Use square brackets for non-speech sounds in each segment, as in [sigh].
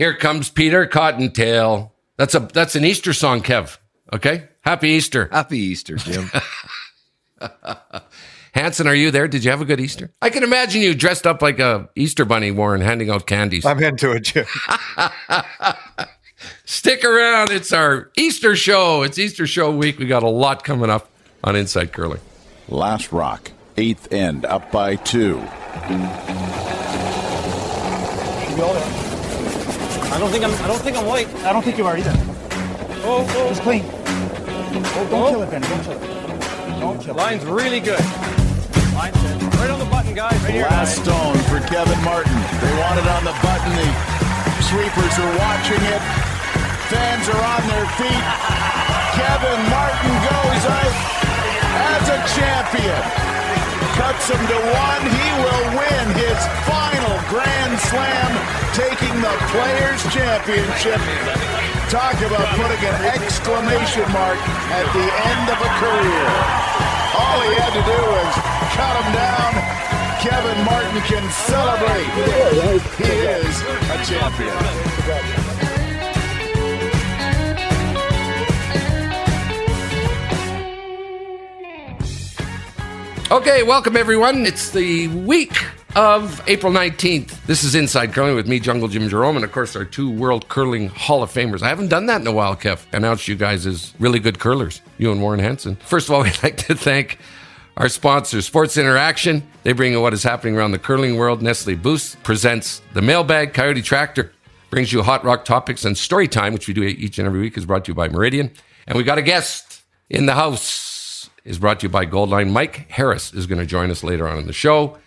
Here comes Peter Cottontail. That's a that's an Easter song, Kev. Okay? Happy Easter. Happy Easter, Jim. [laughs] Hansen, are you there? Did you have a good Easter? I can imagine you dressed up like a Easter bunny, Warren, handing out candies. I'm into it, Jim. [laughs] Stick around. It's our Easter show. It's Easter show week. We got a lot coming up on Inside Curling. Last rock, eighth end, up by two. I don't think I'm. I don't think I'm white. I don't think you are either. Oh, oh. It's clean. Oh, don't Oh. kill it, Ben. Don't kill it. Don't kill it. Line's really good. Line's good. Right on the button, guys. Right here. Last guys. stone for Kevin Martin. They want it on the button. The sweepers are watching it. Fans are on their feet. Kevin Martin goes out as a champion. Cuts him to one. He will win his final Grand Slam, taking the Players' Championship. Talk about putting an exclamation mark at the end of a career. All he had to do was cut him down. Kevin Martin can celebrate. He is a champion. Okay, welcome everyone. It's the week of April 19th. This is Inside Curling with me, Jungle Jim Jerome, and of course our two World Curling Hall of Famers. I haven't done that in a while, Kev. Announced you guys as really good curlers, you and Warren Hansen. First of all, [laughs] we'd like to thank our sponsor, Sports Interaction. They bring you what is happening around the curling world. Nestle Boost presents the mailbag. Coyote Tractor brings you hot rock topics and story time, which we do each and every week, is brought to you by Meridian. And we got a guest in the house. Is brought to you by Goldline. Mike Harris is going to join us later on in the show.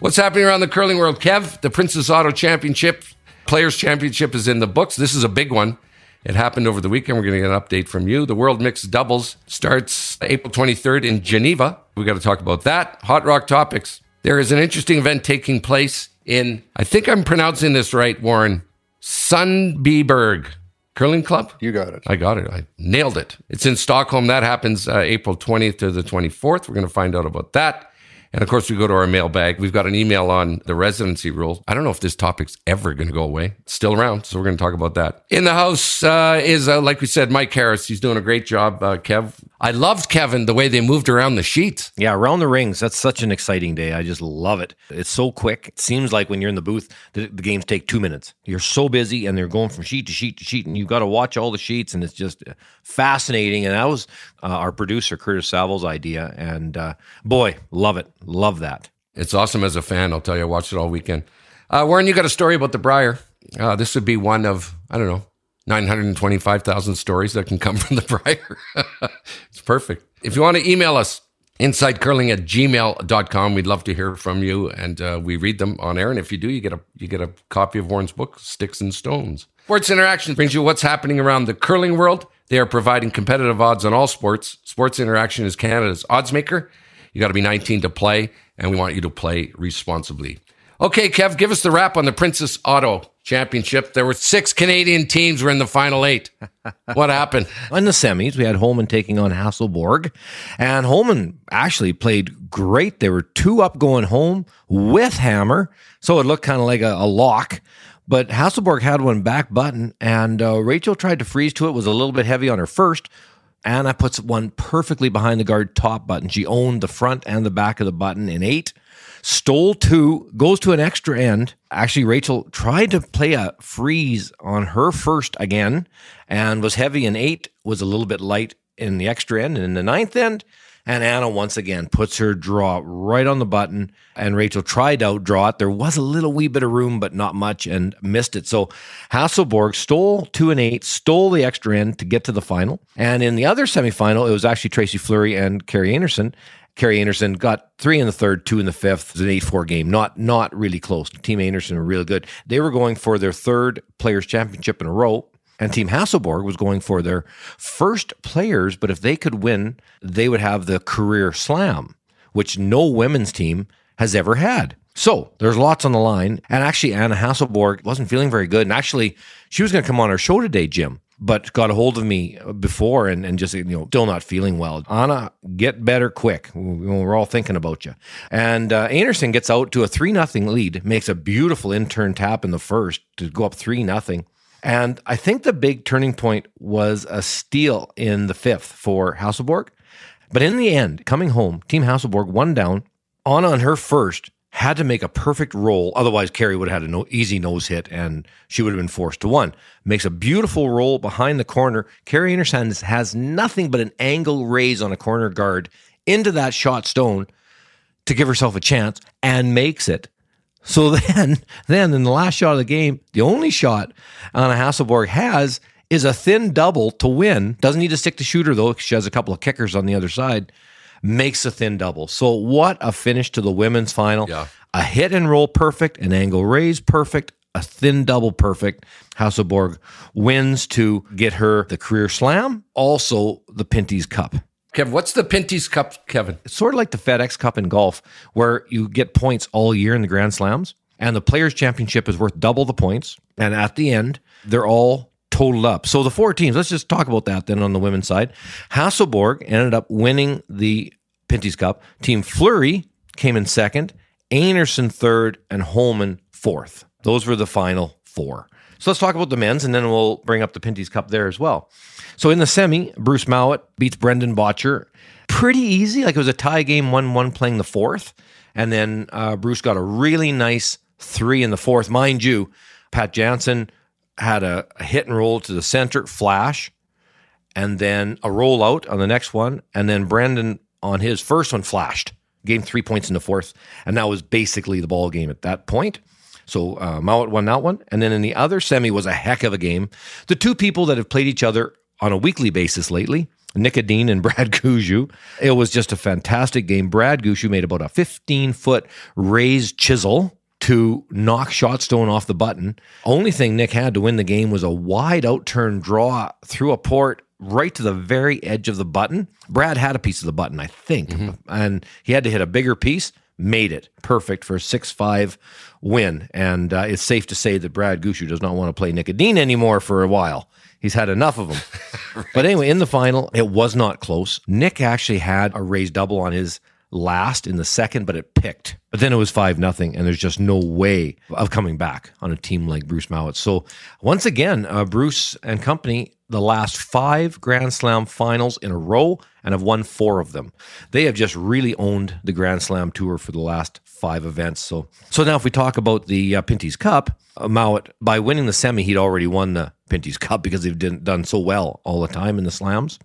What's happening around the curling world, Kev? The Princess Auto Championship, Players Championship is in the books. This is a big one. It happened over the weekend. We're going to get an update from you. The World Mixed Doubles starts April 23rd in Geneva. We got to talk about that. Hot Rock Topics. There is an interesting event taking place in, I think I'm pronouncing this right, Warren, Sundbyberg Curling Club. You got it. I got it. I nailed it. It's in Stockholm. That happens uh, April 20th to the 24th. We're going to find out about that. And of course, we go to our mailbag. We've got an email on the residency rules. I don't know if this topic's ever going to go away. It's still around, so we're going to talk about that. In the house uh, is, uh, like we said, Mike Harris. He's doing a great job, uh, Kev. I loved Kevin the way they moved around the sheets. yeah, around the rings. That's such an exciting day. I just love it. It's so quick. It seems like when you're in the booth, the, the games take two minutes. You're so busy, and they're going from sheet to sheet to sheet, and you've got to watch all the sheets, and it's just uh, fascinating. And that was uh, our producer Curtis Savil's idea, and uh, boy, love it, love that. It's awesome as a fan. I'll tell you, I watched it all weekend. Uh, Warren, you got a story about the Brier. Uh, this would be one of, I don't know, 925,000 stories that can come [laughs] from the Brier. [laughs] it's perfect. If you want to email us, insidecurling at gmail.com, we'd love to hear from you and uh, we read them on air. And if you do, you get a you get a copy of Warren's book, Sticks and Stones. Sports Interaction brings you what's happening around the curling world. They are providing competitive odds on all sports. Sports Interaction is Canada's odds maker. You got to be 19 to play, and we want you to play responsibly. Okay, Kev, give us the wrap on the Princess Auto Championship. There were six Canadian teams were in the final eight. What happened? [laughs] In the semis, we had Homan taking on Hasselborg, and Homan actually played great. They were two up going home with Hammer, so it looked kind of like a, a lock. But Hasselborg had one back button, and uh, Rachel tried to freeze to it. Was a little bit heavy on her first. Anna puts one perfectly behind the guard top button. She owned the front and the back of the button in eight. Stole two, goes to an extra end. Actually, Rachel tried to play a freeze on her first again and was heavy in eight, was a little bit light in the extra end and in the ninth end. And Anna once again puts her draw right on the button. And Rachel tried out draw it. There was a little wee bit of room, but not much, and missed it. So Hasselborg stole two and eight, stole the extra end to get to the final. And in the other semifinal, it was actually Tracy Fleury and Kerri Einarson. Kerri Einarson got three in the third, two in the fifth. It was an eight-four game. Not not really close. Team Einarson were really good. They were going for their third Players Championship in a row. And Team Hasselborg was going for their first players, but if they could win, they would have the career slam, which no women's team has ever had. So there's lots on the line. And actually, Anna Hasselborg wasn't feeling very good. And actually, she was going to come on our show today, Jim, but got a hold of me before and, and just, you know, still not feeling well. Anna, get better quick. We're all thinking about you. And uh, Einarson gets out to a 3 nothing lead, makes a beautiful in-turn tap in the first to go up 3 nothing. And I think the big turning point was a steal in the fifth for Hasselborg. But in the end, coming home, Team Hasselborg one down. On on her first had to make a perfect roll. Otherwise, Kerri would have had an easy nose hit and she would have been forced to one. Makes a beautiful roll behind the corner. Kerri Einarson has nothing but an angle raise on a corner guard into that shot stone to give herself a chance and makes it. So [laughs] then, then in the last shot of the game, the only shot Anna Hasselborg has is a thin double to win. Doesn't need to stick the shooter though. She has a couple of kickers on the other side. Makes a thin double. So what a finish to the women's final. Yeah. A hit and roll perfect, an angle raise perfect, a thin double perfect. Hasselborg wins to get her the career slam, also the Pinty's Cup. Kev, what's the Pinty's Cup, Kevin? It's sort of like the FedEx Cup in golf, where you get points all year in the Grand Slams, and the Players' Championship is worth double the points. And at the end, they're all totaled up. So the four teams, let's just talk about that then on the women's side. Hasselborg ended up winning the Pinty's Cup. Team Fleury came in second, Einarson third, and Homan fourth. Those were the final four. So let's talk about the men's, and then we'll bring up the Pinty's Cup there as well. So in the semi, Bruce Mouat beats Brendan Bottcher pretty easy. Like it was a tie game, 1 1 playing the fourth. And then uh, Bruce got a really nice three in the fourth. Mind you, Pat Janssen had a, a hit and roll to the center, flash, and then a rollout on the next one. And then Brendan on his first one flashed, gained three points in the fourth. And that was basically the ball game at that point. So uh, Mouat won that one. And then in the other semi was a heck of a game. The two people that have played each other on a weekly basis lately, Nick Edin and [laughs] Brad Gushue. It was just a fantastic game. Brad Gushue made about a 15 foot raised chisel to knock shot stone off the button. Only thing Nick had to win the game was a wide out turn draw through a port right to the very edge of the button. Brad had a piece of the button, I think, and he had to hit a bigger piece. Made it perfect for a 6 5 win. And uh, it's safe to say that Brad Gushue does not want to play Nick Edin anymore for a while. He's had enough of them. [laughs] But anyway, in the final, it was not close. Nick actually had a raised double on his last in the second, but it picked. But then it was five nothing, and there's just no way of coming back on a team like Bruce Mouat. So once again, uh, Bruce and company, the last five Grand Slam finals in a row, and have won four of them. They have just really owned the Grand Slam tour for the last five events. So, so now if we talk about the uh, Pinty's Cup, uh, Mouat by winning the semi, he'd already won the Pinty's [laughs] Cup because they've done, so well all the time in the slams.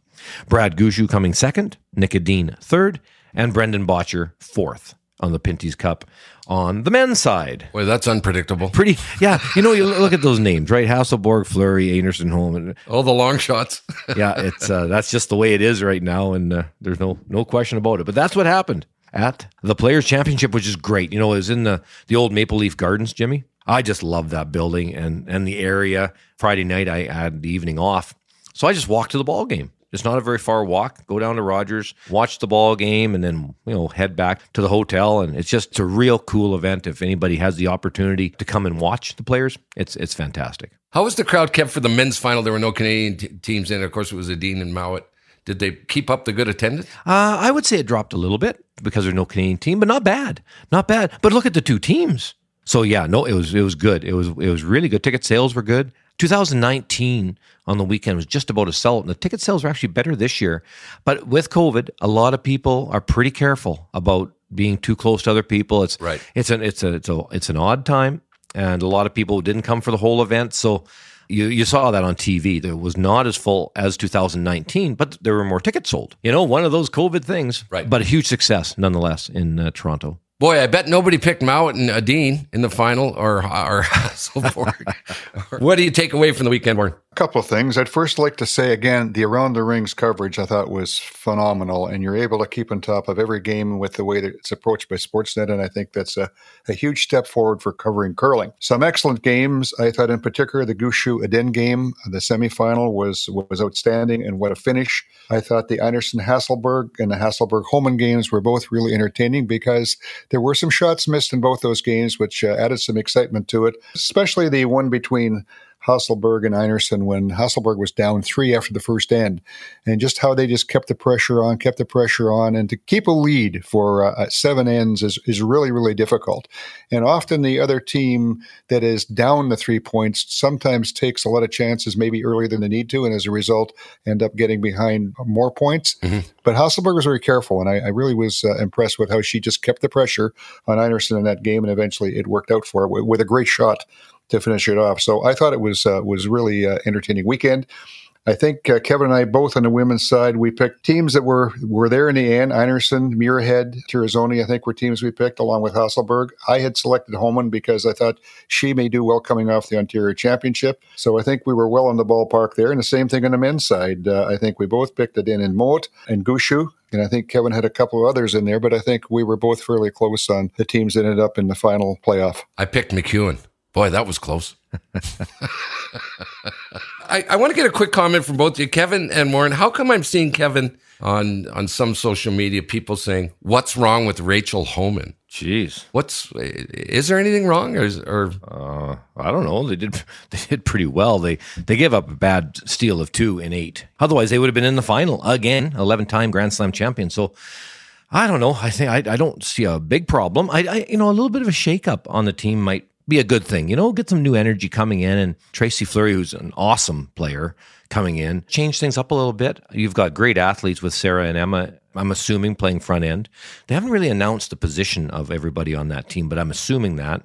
Brad Gushue coming second, Nick Edin third, and Brendan Bottcher fourth on the Pinty's Cup on the men's side. Boy, that's unpredictable. Pretty, yeah. You know, you look at those names, right? Hasselborg, Fleury, Einarson, Homan. All the long shots. [laughs] Yeah, it's uh, that's just the way it is right now, and uh, there's no no question about it. But that's what happened at the Players Championship, which is great. You know, it was in the the old Maple Leaf Gardens, Jimmy. I just love that building and and the area. Friday night, I had the evening off, so I just walked to the ball game. It's not a very far walk. Go down to Rogers, watch the ball game, and then you know head back to the hotel. And it's just it's a real cool event. If anybody has the opportunity to come and watch the players, it's it's fantastic. How was the crowd kept for the men's final? There were no Canadian t- teams in. Of course, it was Edin and Mouat. Did they keep up the good attendance? Uh, I would say it dropped a little bit because there's no Canadian team, but not bad, not bad. But look at the two teams. So yeah, no, it was it was good. It was it was really good. Ticket sales were good. 2019 on the weekend was just about a sellout, and the ticket sales were actually better this year. But with COVID, a lot of people are pretty careful about being too close to other people. It's Right. It's an it's a it's a it's an odd time, and a lot of people didn't come for the whole event. So you you saw that on TV. It was not as full as 2019, but there were more tickets sold. You know, one of those COVID things, Right. But a huge success nonetheless in uh, Toronto. Boy, I bet nobody picked Mouat and Edin in the final or or [laughs] Hasselborg. [laughs] what do you take away from the weekend, Warren? Couple of things. I'd first like to say again, the around the rings coverage I thought was phenomenal, and you're able to keep on top of every game with the way that it's approached by Sportsnet, and I think that's a, a huge step forward for covering curling. Some excellent games. I thought, in particular, the Gushue Edin game, the semifinal was was outstanding, and what a finish! I thought the Einarson Hasselborg and the Hasselborg Homan games were both really entertaining because there were some shots missed in both those games, which uh, added some excitement to it, especially the one between Hasselborg and Einarson when Hasselborg was down three after the first end, and just how they just kept the pressure on, kept the pressure on, and to keep a lead for uh, seven ends is, is really, really difficult. And often the other team that is down the three points sometimes takes a lot of chances, maybe earlier than they need to, and as a result, end up getting behind more points. Mm-hmm. But Hasselborg was very careful, and I, I really was uh, impressed with how she just kept the pressure on Einarson in that game, and eventually it worked out for her with, with a great shot to finish it off. So I thought it was uh, was really uh, entertaining weekend. I think uh, Kevin and I both on the women's side we picked teams that were were there in the end. Einarson, Muirhead, Tirinzoni, I think were teams we picked along with Hasselborg. I had selected Homan because I thought she may do well coming off the Ontario Championship. So I think we were well in the ballpark there. And the same thing on the men's side. Uh, I think we both picked it in in Mouat and Gushue. And I think Kevin had a couple of others in there, but I think we were both fairly close on the teams that ended up in the final playoff. I picked McEwen. Boy, that was close. [laughs] I, I want to get a quick comment from both you, Kevin and Warren. How come I'm seeing Kevin on on some social media, people saying, "What's wrong with Rachel Homan?" Jeez, what's is there anything wrong, or, is, or uh, I don't know. They did [laughs] they did pretty well. They they gave up a bad steal of two in eight. Otherwise, they would have been in the final again, eleven time Grand Slam champion. So. I don't know. I think I, I don't see a big problem. I, I you know a little bit of a shakeup on the team might be a good thing. You know, get some new energy coming in. And Tracy Fleury, who's an awesome player coming in, change things up a little bit. You've got great athletes with Sarah and Emma. I'm assuming playing front end. They haven't really announced the position of everybody on that team, but I'm assuming that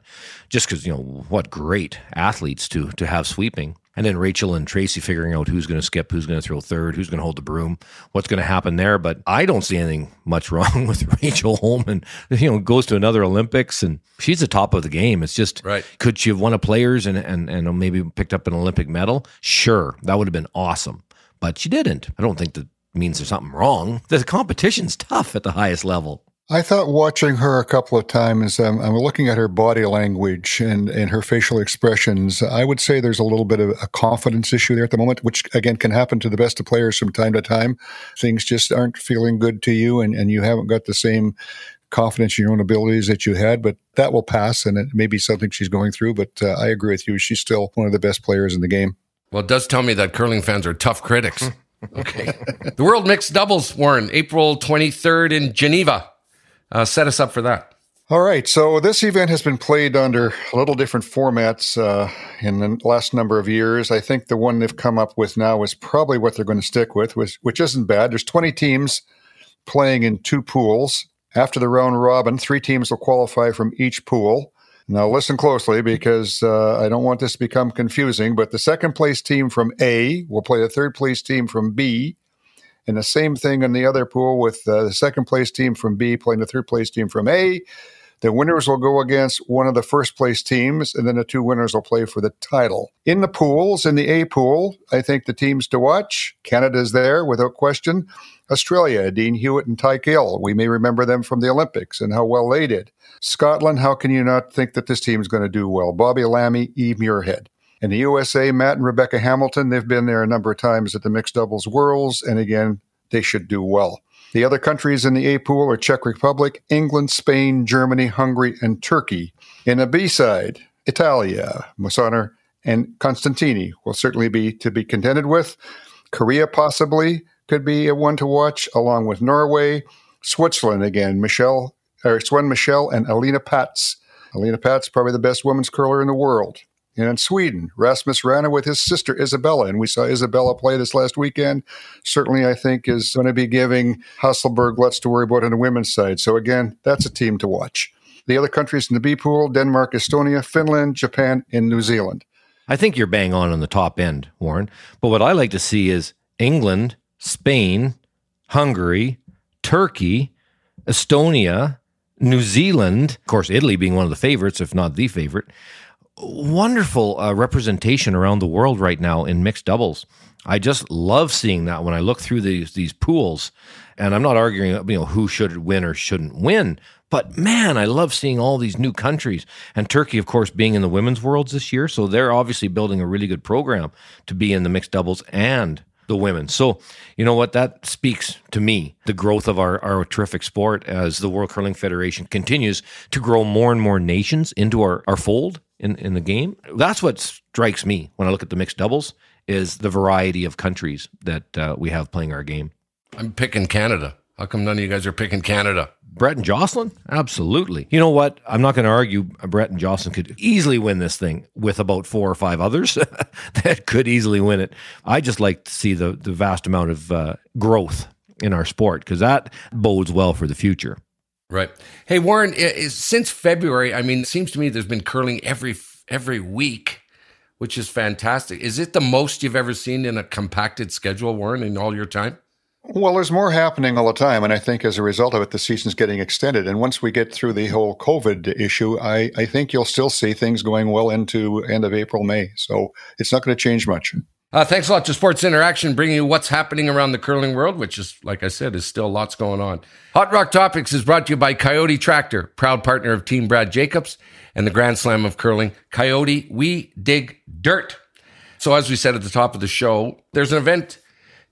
just because you know what great athletes to to have sweeping and then Rachel and Tracy figuring out who's going to skip, who's going to throw third, who's going to hold the broom, what's going to happen there. But I don't see anything much [laughs] wrong with Rachel Homan. You know, goes to another Olympics and she's the top of the game. It's just right. Could she have won a players and and and maybe picked up an Olympic medal? Sure, that would have been awesome. But she didn't. I don't think that means there's something wrong. The competition's tough at the highest level. I thought watching her a couple of times, um, I'm looking at her body language and, and her facial expressions. I would say there's a little bit of a confidence issue there at the moment, which again can happen to the best of players from time to time. Things just aren't feeling good to you, and, and you haven't got the same confidence in your own abilities that you had, but that will pass, and it may be something she's going through. But uh, I agree with you; she's still one of the best players in the game. Well, it does tell me that curling fans are tough critics. [laughs] okay, the World Mixed Doubles, Warren, April 23rd in Geneva. Uh, set us up for that. All right. So this event has been played under a little different formats uh, in the last number of years. I think the one they've come up with now is probably what they're going to stick with, which, which isn't bad. There's 20 teams playing in two pools. After the round robin, three teams will qualify from each pool. Now, listen closely because uh, I don't want this to become confusing, but the second place team from A will play the third place team from B and the same thing in the other pool with uh, the second place team from B playing the third place team from A. The winners will go against one of the first place teams, and then the two winners will play for the title. In the pools, in the A pool, I think the teams to watch Canada's there without question. Australia, Dean Hewitt and Tahli Gill. We may remember them from the Olympics and how well they did. Scotland, how can you not think that this team is going to do well? Bobby Lammie, Eve Muirhead. In the USA, Matt and Rebecca Hamilton, they've been there a number of times at the mixed doubles worlds, and again, they should do well. The other countries in the A pool are Czech Republic, England, Spain, Germany, Hungary, and Turkey. In the B side, Italia, Mosaner, and Constantini will certainly be to be contended with. Korea possibly could be a one to watch, along with Norway, Switzerland again, Michel or Michel and Alina Pätz. Alina Pätz probably the best women's curler in the world. And in Sweden, Rasmus Wranå with his sister Isabella, and we saw Isabella play this last weekend. Certainly, I think is going to be giving Hasselborg lots to worry about on the women's side. So again, that's a team to watch. The other countries in the B pool: Denmark, Estonia, Finland, Japan, and New Zealand. I think you're bang on on the top end, Warren. But what I like to see is England, Spain, Hungary, Turkey, Estonia, New Zealand, of course, Italy being one of the favorites, if not the favorite, wonderful uh, representation around the world right now in mixed doubles. I just love seeing that when I look through these these pools, and I'm not arguing you know who should win or shouldn't win, but man, I love seeing all these new countries and Turkey, of course, being in the women's worlds this year. So they're obviously building a really good program to be in the mixed doubles and the women. So, you know what? That speaks to me the growth of our, our terrific sport as the World Curling Federation continues to grow more and more nations into our, our fold in, in the game. That's what strikes me when I look at the mixed doubles is the variety of countries that uh, we have playing our game. I'm picking Canada. How come none of you guys are picking Canada? Brett and Jocelyn? Absolutely. You know what? I'm not going to argue Brett and Jocelyn could easily win this thing with about four or five others [laughs] that could easily win it. I just like to see the, the vast amount of uh, growth in our sport because that bodes well for the future. Right. Hey, Warren, since February, I mean, it seems to me there's been curling every every week, which is fantastic. Is it the most you've ever seen in a compacted schedule, Warren, in all your time? Well, there's more happening all the time, and I think as a result of it, the season's getting extended. And once we get through the whole COVID issue, I, I think you'll still see things going well into end of April, May. So it's not going to change much. Uh, thanks a lot to Sports Interaction, bringing you what's happening around the curling world, which is, like I said, is still lots going on. Hot Rock Topics is brought to you by Coyote Tractor, proud partner of Team Brad Jacobs and the Grand Slam of Curling. Coyote, we dig dirt. So, as we said at the top of the show, there's an event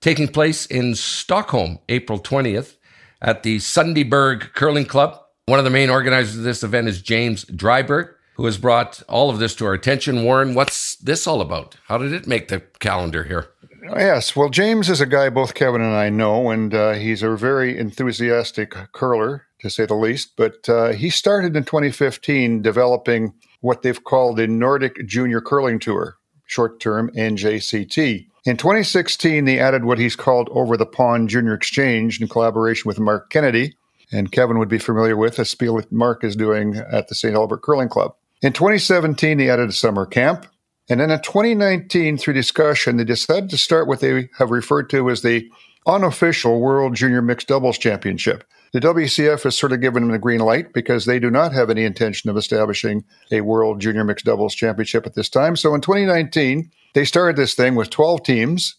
taking place in Stockholm, April 20th, at the Sundbyberg Curling Club. One of the main organizers of this event is James Dryberg, who has brought all of this to our attention. Warren, what's this all about? How did it make the calendar here? Yes, well, James is a guy both Kevin and I know, and uh, he's a very enthusiastic curler, to say the least. But uh, he started in 2015 developing what they've called the Nordic Junior Curling Tour, short term NJCT. In 2016, they added what he's called Over the Pond Junior Exchange in collaboration with Mark Kennedy, and Kevin would be familiar with, a spiel that Mark is doing at the St. Albert Curling Club. In 2017, they added a summer camp. And then in 2019, through discussion, they decided to start what they have referred to as the unofficial World Junior Mixed Doubles Championship. The WCF has sort of given them the green light because they do not have any intention of establishing a World Junior Mixed Doubles Championship at this time. So in 2019, they started this thing with 12 teams.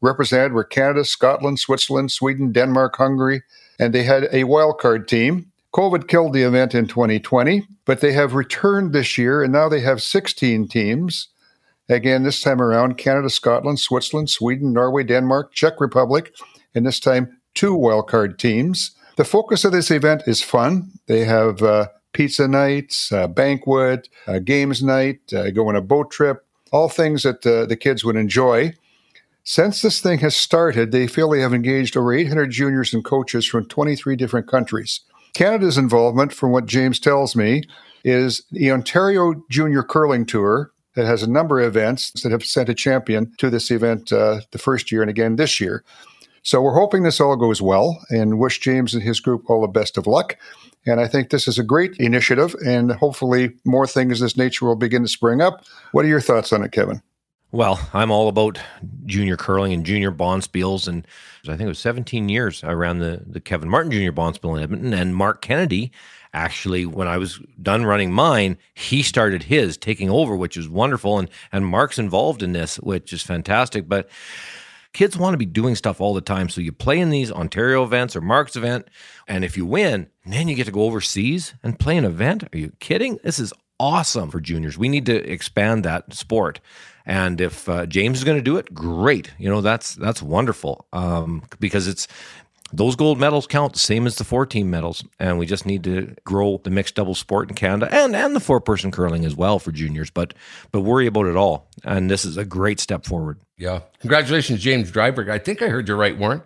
Represented were Canada, Scotland, Switzerland, Sweden, Denmark, Hungary, and they had a wild card team. COVID killed the event in 2020, but they have returned this year, and now they have 16 teams. Again, this time around, Canada, Scotland, Switzerland, Sweden, Norway, Denmark, Czech Republic, and this time two wildcard teams. The focus of this event is fun. They have uh, pizza nights, uh, banquet, uh, games night, uh, go on a boat trip, all things that uh, the kids would enjoy. Since this thing has started, they feel they have engaged over 800 juniors and coaches from 23 different countries. Canada's involvement, from what James tells me, is the Ontario Junior Curling Tour that has a number of events that have sent a champion to this event uh, the first year and again this year. So we're hoping this all goes well and wish James and his group all the best of luck. And I think this is a great initiative, and hopefully more things of this nature will begin to spring up. What are your thoughts on it, Kevin? Well, I'm all about junior curling and junior bonspiels, and I think it was 17 years I ran the the Kevin Martin Junior Bonspiel in Edmonton, and Mark Kennedy. Actually, when I was done running mine, he started his, taking over, which is wonderful, and and Mark's involved in this, which is fantastic. But kids want to be doing stuff all the time, so you play in these Ontario events or Mark's event, and if you win, then you get to go overseas and play an event. Are you kidding? This is awesome for juniors. We need to expand that sport. And if uh, James is going to do it, great. You know that's that's wonderful um, because it's those gold medals count the same as the four team medals, and we just need to grow the mixed double sport in Canada and and the four person curling as well for juniors. But but worry about it all, and this is a great step forward. Yeah. Congratulations, James Dryberg. I think I heard you right, Warren,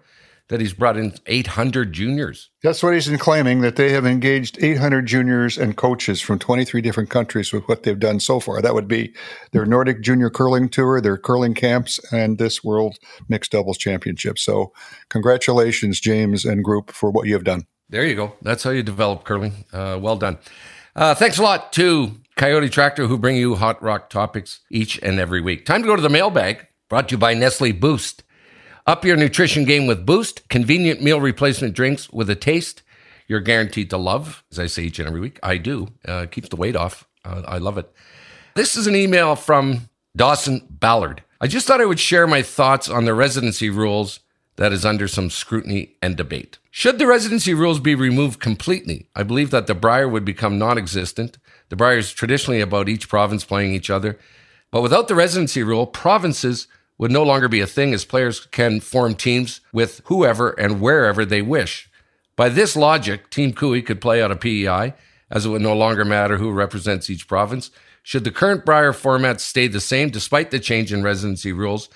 that he's brought in 800 juniors. That's what he's been claiming that they have engaged 800 juniors and coaches from 23 different countries with what they've done so far. That would be their Nordic Junior Curling Tour, their curling camps, and this World Mixed Doubles Championship. So, congratulations, James and group, for what you have done. There you go. That's how you develop curling. Uh, well done. Uh, thanks a lot to Coyote Tractor, who bring you hot rock topics each and every week. Time to go to the mailbag, brought to you by Nestle Boost. Up your nutrition game with Boost, convenient meal replacement drinks with a taste you're guaranteed to love. As I say each and every week, I do. Uh, keeps the weight off. Uh, I love it. This is an email from Dawson Ballard. I just thought I would share my thoughts on the residency rules that is under some scrutiny and debate. Should the residency rules be removed completely, I believe that the Brier would become non existent. The Brier is traditionally about each province playing each other. But without the residency rule, provinces would no longer be a thing as players can form teams with whoever and wherever they wish. By this logic, Team Koe could play out of PEI, as it would no longer matter who represents each province. Should the current Brier format stay the same despite the change in residency rules?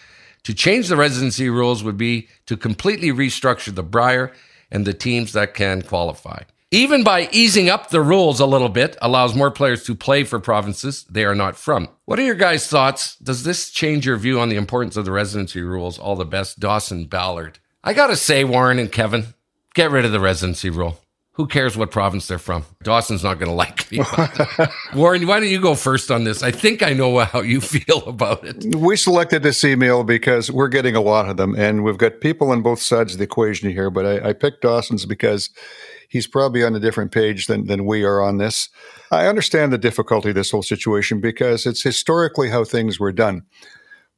To change the residency rules would be to completely restructure the Brier and the teams that can qualify. Even by easing up the rules a little bit, allows more players to play for provinces they are not from. What are your guys' thoughts? Does this change your view on the importance of the residency rules? All the best, Dawson Ballard. I gotta say, Warren and Kevin, get rid of the residency rule. Who cares what province they're from? Dawson's not going to like me. [laughs] Warren, why don't you go first on this? I think I know how you feel about it. We selected this email because we're getting a lot of them, and we've got people on both sides of the equation here. But I, I picked Dawson's because he's probably on a different page than, than we are on this. I understand the difficulty of this whole situation because it's historically how things were done.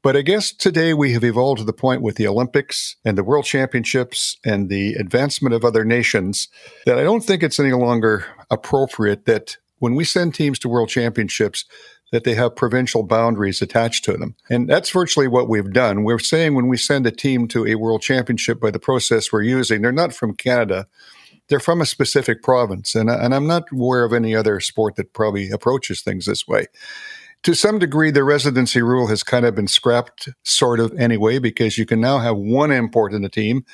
But I guess today we have evolved to the point with the Olympics and the World Championships and the advancement of other nations that I don't think it's any longer appropriate that when we send teams to World Championships, that they have provincial boundaries attached to them. And that's virtually what we've done. We're saying when we send a team to a World Championship by the process we're using, they're not from Canada. They're from a specific province. And, and I'm not aware of any other sport that probably approaches things this way to some degree, the residency rule has kind of been scrapped, sort of anyway, because you can now have one import in a team.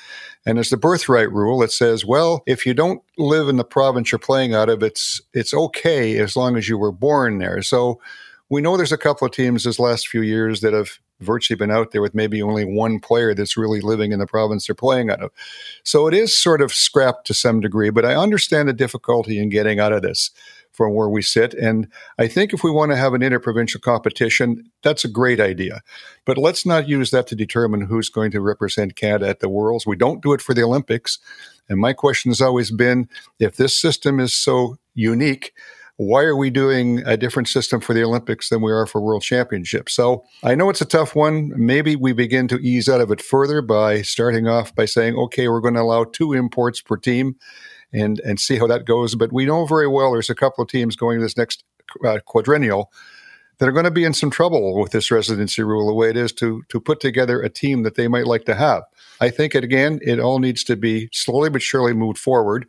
And there's the birthright rule that says, well, if you don't live in the province you're playing out of, it's it's okay as long as you were born there. So we know there's a couple of teams this last few years that have virtually been out there with maybe only one player that's really living in the province they're playing out of. So it is sort of scrapped to some degree, but I understand the difficulty in getting out of this from where we sit. And I think if we want to have an interprovincial competition, that's a great idea. But let's not use that to determine who's going to represent Canada at the Worlds. We don't do it for the Olympics. And my question has always been if this system is so unique, why are we doing a different system for the Olympics than we are for World Championships? So I know it's a tough one. Maybe we begin to ease out of it further by starting off by saying, okay, we're going to allow two imports per team and and see how that goes. But we know very well there's a couple of teams going this next uh, quadrennial that are going to be in some trouble with this residency rule the way it is to to put together a team that they might like to have. I think it again it all needs to be slowly but surely moved forward.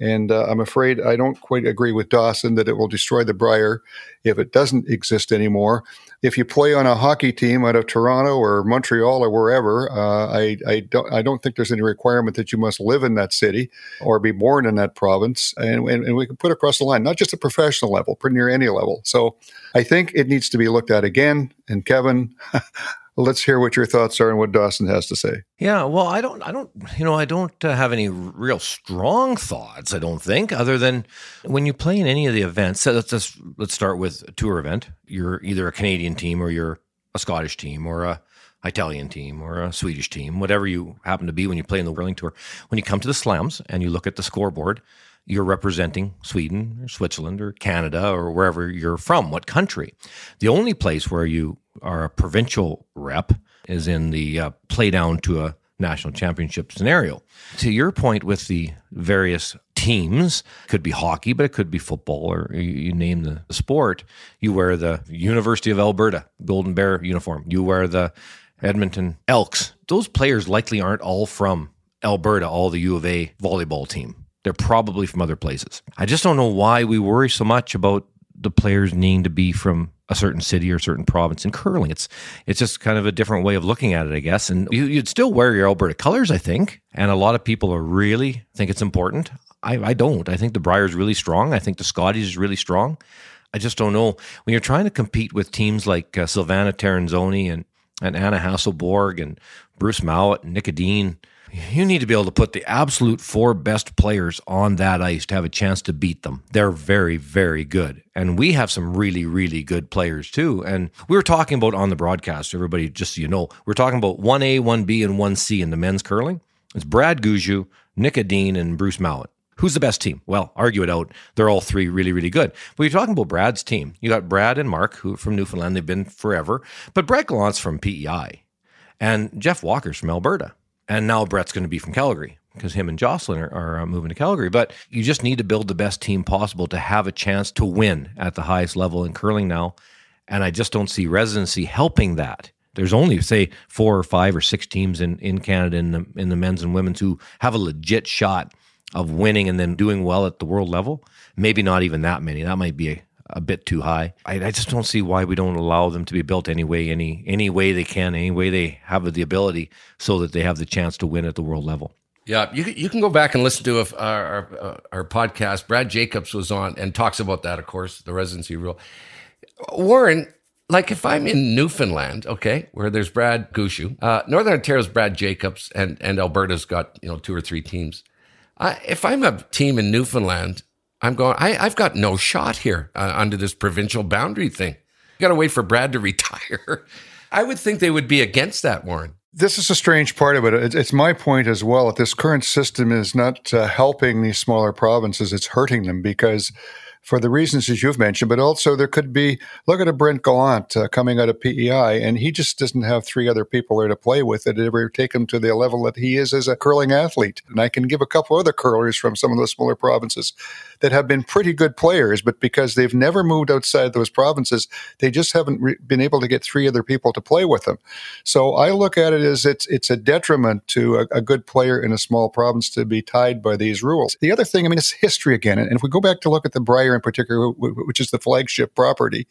And uh, I'm afraid I don't quite agree with Dawson that it will destroy the Brier if it doesn't exist anymore. If you play on a hockey team out of Toronto or Montreal or wherever, uh, I, I, don't, I don't think there's any requirement that you must live in that city or be born in that province. And, and, and we can put across the line, not just a professional level, pretty near any level. So I think it needs to be looked at again. And Kevin, [laughs] let's hear what your thoughts are and what Dawson has to say. Yeah, well, I don't, I don't, you know, I don't uh, have any real strong thoughts. I don't think, other than when you play in any of the events. So let's just let's start with a tour event. You're either a Canadian team or you're a Scottish team or a Italian team or a Swedish team, whatever you happen to be when you play in the Whirling Tour. When you come to the slams and you look at the scoreboard, you're representing Sweden or Switzerland or Canada or wherever you're from, what country. The only place where you are a provincial rep is in the uh, play down to a national championship scenario. To your point with the various teams, could be hockey, but it could be football or you, you name the sport. You wear the University of Alberta Golden Bear uniform. You wear the Edmonton Elks. Those players likely aren't all from Alberta, all the U of A volleyball team they're probably from other places. I just don't know why we worry so much about the players needing to be from a certain city or certain province in curling. It's it's just kind of a different way of looking at it, I guess. And you, would still wear your Alberta colors, I think. And a lot of people are really think it's important. I, I don't. I think the Brier is really strong. I think the Scotties is really strong. I just don't know when you're trying to compete with teams like uh, Silvana Tirinzoni and and Anna Hasselborg and Bruce Mouat and Dean you need to be able to put the absolute four best players on that ice to have a chance to beat them. They're very, very good. And we have some really, really good players too. And we were talking about on the broadcast, everybody, just so you know, we're talking about 1A, 1B, and 1C in the men's curling. It's Brad Gushue, Nick Edin, and Bruce Mouat. Who's the best team? Well, argue it out. They're all three really, really good. But you're talking about Brad's team. You got Brad and Mark, who from Newfoundland, they've been forever. But Brett Gallant's from PEI, and Jeff Walker's from Alberta. And now Brett's going to be from Calgary because him and Jocelyn are, are uh, moving to Calgary. But you just need to build the best team possible to have a chance to win at the highest level in curling now. And I just don't see residency helping that. There's only say four or five or six teams in, in Canada in the in the men's and women's who have a legit shot of winning and then doing well at the world level. Maybe not even that many. That might be a, a bit too high. I, I just don't see why we don't allow them to be built any way, any any way they can, any way they have the ability, so that they have the chance to win at the world level. Yeah, you can- you can go back and listen to a, our our, uh, our podcast. Brad Jacobs was on and talks about that. Of course, the residency rule. Warren, like if I'm in Newfoundland, okay, where there's Brad Gushue, uh, Northern Ontario's Brad Jacobs, and and Alberta's got you know two or three teams. I, if I'm a team in Newfoundland, I'm going. I, I've got no shot here uh, under this provincial boundary thing. Got to wait for Brad to [laughs] retire. I would think they would be against that, Warren. This is a strange part of it. It's, it's my point as well. That this current system is not uh, helping these smaller provinces; it's hurting them because, for the reasons that you've mentioned, but also there could be. Look at a Brett Gallant uh, coming out of PEI, and he just doesn't have three other people there to play with that ever take him to the level that he is as a curling athlete. And I can give a couple other curlers from some of the smaller provinces that have been pretty good players, but because they've never moved outside those provinces, they just haven't re- been able to get three other people to play with them. So I look at it as it's it's a detriment to a, a good player in a small province to be tied by these rules. The other thing, I mean, it's history again, and if we go back to look at the Brier in particular, wh- wh- which is the flagship property.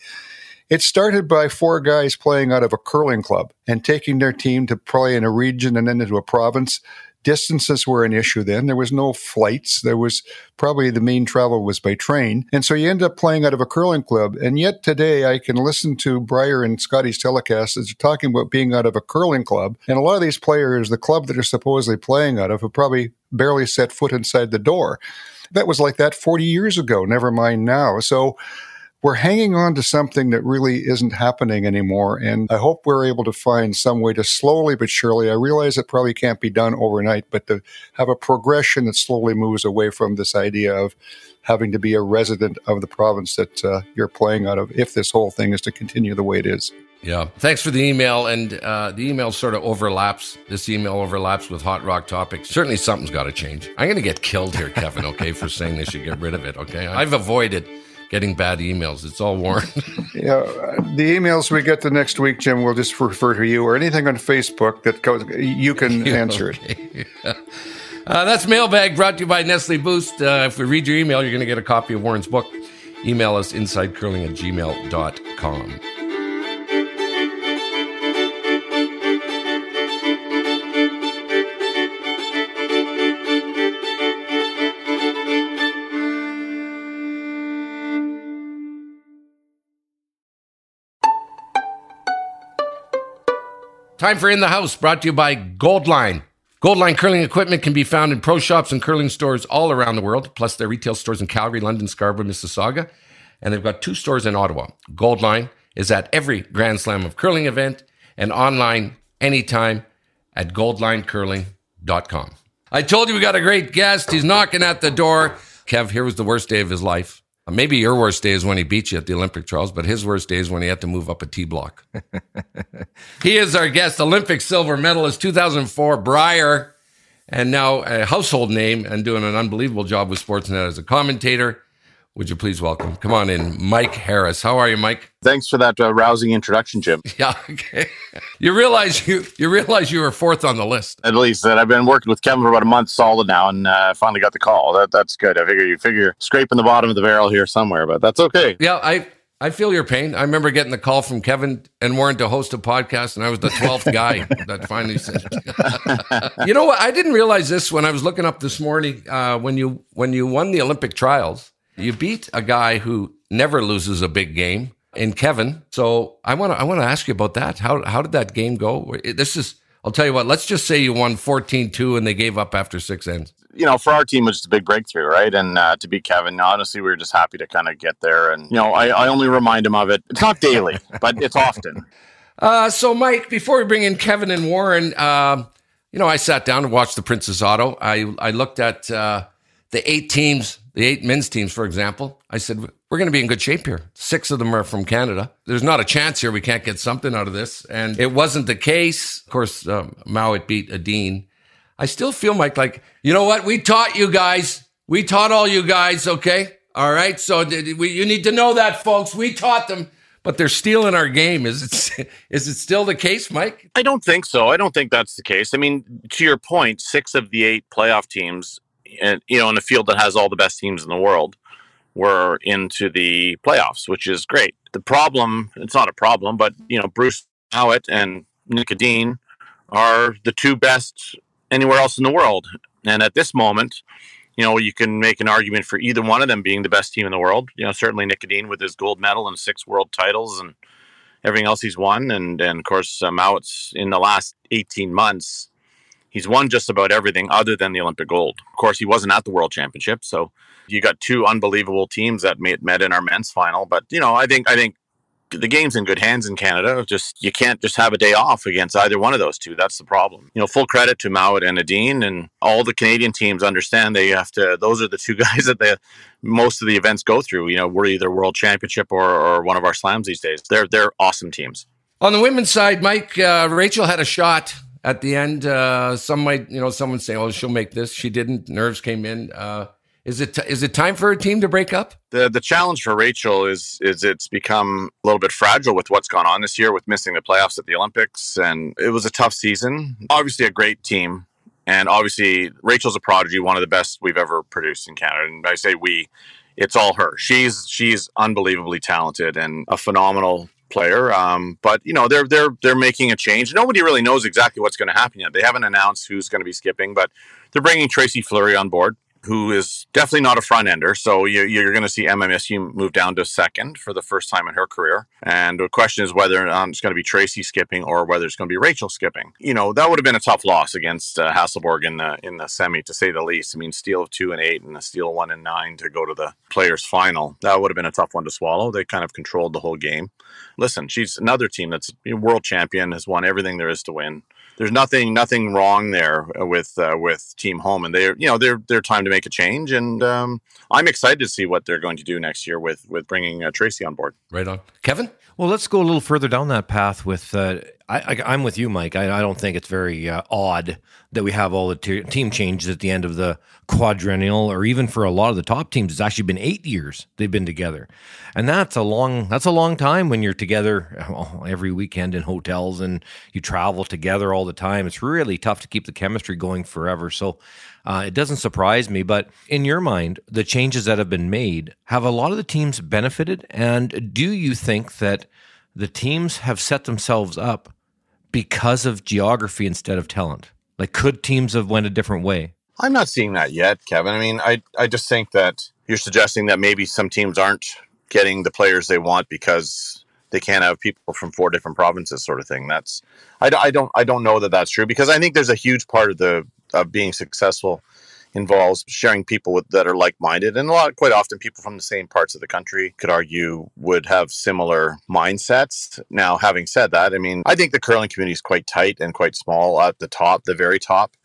It started by four guys playing out of a curling club and taking their team to play in a region and then into a province distances were an issue then. There was no flights. There was probably the main travel was by train. And so you end up playing out of a curling club. And yet today I can listen to Brier and Scotties telecasts as they're talking about being out of a curling club. And a lot of these players, the club that they're supposedly playing out of, have probably barely set foot inside the door. That was like that 40 years ago, never mind now. So we're hanging on to something that really isn't happening anymore. And I hope we're able to find some way to slowly but surely, I realize it probably can't be done overnight, but to have a progression that slowly moves away from this idea of having to be a resident of the province that uh, you're playing out of if this whole thing is to continue the way it is. Yeah. Thanks for the email. And uh, the email sort of overlaps. This email overlaps with Hot Rock Topics. Certainly something's got to change. I'm going to get killed here, Kevin, okay, for saying they should get rid of it, okay? I've avoided getting bad emails. It's all Warren. [laughs] Yeah, uh, the emails we get the next week, Jim, we'll just refer to you or anything on Facebook that goes, you can [laughs] answer it. Okay. [laughs] Uh, that's Mailbag brought to you by Nestle Boost. Uh, if we read your email, you're going to get a copy of Warren's book. Email us insidecurling at gmail.com. Time for In the House, brought to you by Goldline. Goldline curling equipment can be found in pro shops and curling stores all around the world, plus their retail stores in Calgary, London, Scarborough, Mississauga. And they've got two stores in Ottawa. Goldline is at every Grand Slam of curling event and online anytime at goldlinecurling.com. I told you we got a great guest. He's knocking at the door. Kev, here was the worst day of his life. Maybe your worst day is when he beat you at the Olympic trials, but his worst day is when he had to move up a T block. [laughs] he is our guest, Olympic silver medalist 2004, Brier, and now a household name and doing an unbelievable job with Sportsnet as a commentator. Would you please welcome? Come on in, Mike Harris. How are you, Mike? Thanks for that uh, rousing introduction, Jim. [laughs] Yeah, okay. You realize you you realize you were fourth on the list. At least that I've been working with Kevin for about a month solid now, and uh, finally got the call. That that's good. I figure you figure scraping the bottom of the barrel here somewhere, but that's okay. Yeah, I I feel your pain. I remember getting the call from Kevin and Warren to host a podcast, and I was the twelfth [laughs] guy that finally said. you know what? I didn't realize this when I was looking up this morning. Uh, when you when you won the Olympic trials, you beat a guy who never loses a big game in Kevin. So I want to I want to ask you about that. How how did that game go? This is. I'll tell you what. Let's just say you won 14-2 and they gave up after six ends. You know, for our team, it was just a big breakthrough, right? And uh, to beat Kevin, honestly, we were just happy to kind of get there. And you know, I, I only remind him of it. It's not daily, [laughs] but it's often. Uh, so, Mike, before we bring in Kevin and Warren, um, you know, I sat down and watched the Princess Auto. I I looked at uh, the eight teams, the eight men's teams, for example. I said we're going to be in good shape here. Six of them are from Canada. There's not a chance here we can't get something out of this, and it wasn't the case. Of course, um, Mouat beat Edin. I still feel Mike like you know what we taught you guys. We taught all you guys. Okay, all right. So we, you need to know that, folks. We taught them but they're stealing our game. Is it [laughs] is it still the case, Mike? I don't think so. I don't think that's the case. I mean, to your point, six of the eight playoff teams, and you know, in a field that has all the best teams in the world, were into the playoffs, which is great. The problem, it's not a problem, but you know, Bruce Mouat and Nick Edin are the two best anywhere else in the world. And at this moment, you know, you can make an argument for either one of them being the best team in the world. You know, certainly Nick Edin with his gold medal and six world titles and everything else he's won. And, and of course, uh, Mouat's in the last 18 months, he's won just about everything other than the Olympic gold. Of course, he wasn't at the World Championship, so you got two unbelievable teams that met in our men's final. But you know, I think I think the game's in good hands in Canada. Just you can't just have a day off against either one of those two. That's the problem. You know, full credit to Mouat and Edin and all the Canadian teams understand they have to. Those are the two [laughs] guys that the most of the events go through. You know, we're either World Championship or, or one of our slams these days. They're they're awesome teams. On the women's side, Mike uh, Rachel had a shot at the end. Uh, some might, you know, someone say, "Oh, she'll make this." She didn't. Nerves came in. Uh, is it is it time for a team to break up? The the challenge for Rachel is is it's become a little bit fragile with what's gone on this year with missing the playoffs at the Olympics and it was a tough season. Obviously a great team and obviously Rachel's a prodigy, one of the best we've ever produced in Canada. And I say we, it's all her. She's she's unbelievably talented and a phenomenal player. Um, but you know they're they're they're making a change. Nobody really knows exactly what's going to happen yet. They haven't announced who's going to be skipping, but they're bringing Tracy Fleury on board who is definitely not a front ender. So you, are going to see Emma Miskew move down to second for the first time in her career. And the question is whether um, it's going to be Tracy skipping or whether it's going to be Rachel skipping. You know, that would have been a tough loss against uh, Hasselborg in the in the semi, to say the least. I mean, steal of two and eight and a steal one and nine to go to the players' final. That would have been a tough one to swallow. They kind of controlled the whole game. Listen, she's another team that's world champion, has won everything there is to win there's nothing nothing wrong there with uh, with Team Homan, and they're you know they're they're time to make a change, and um, I'm excited to see what they're going to do next year with with bringing uh, Tracy on board. Right on, Kevin. Well, let's go a little further down that path with. Uh, I, am with you, Mike. I, I, don't think it's very uh, odd that we have all the te- team changes at the end of the quadrennial, or even for a lot of the top teams, it's actually been eight years they've been together, and that's a long that's a long time when you're together well, every weekend in hotels and you travel together all the time. It's really tough to keep the chemistry going forever. So. Uh, it doesn't surprise me, but in your mind, the changes that have been made have a lot of the teams benefited. And do you think that the teams have set themselves up because of geography instead of talent? Like, could teams have went a different way? I'm not seeing that yet, Kevin. I mean, I I just think that you're suggesting that maybe some teams aren't getting the players they want because they can't have people from four different provinces, sort of thing. That's I, I don't I don't know that that's true because I think there's a huge part of the of being successful involves sharing people with, that are like-minded and a lot quite often people from the same parts of the country could argue would have similar mindsets now having said that i mean i think the curling community is quite tight and quite small at the top the very top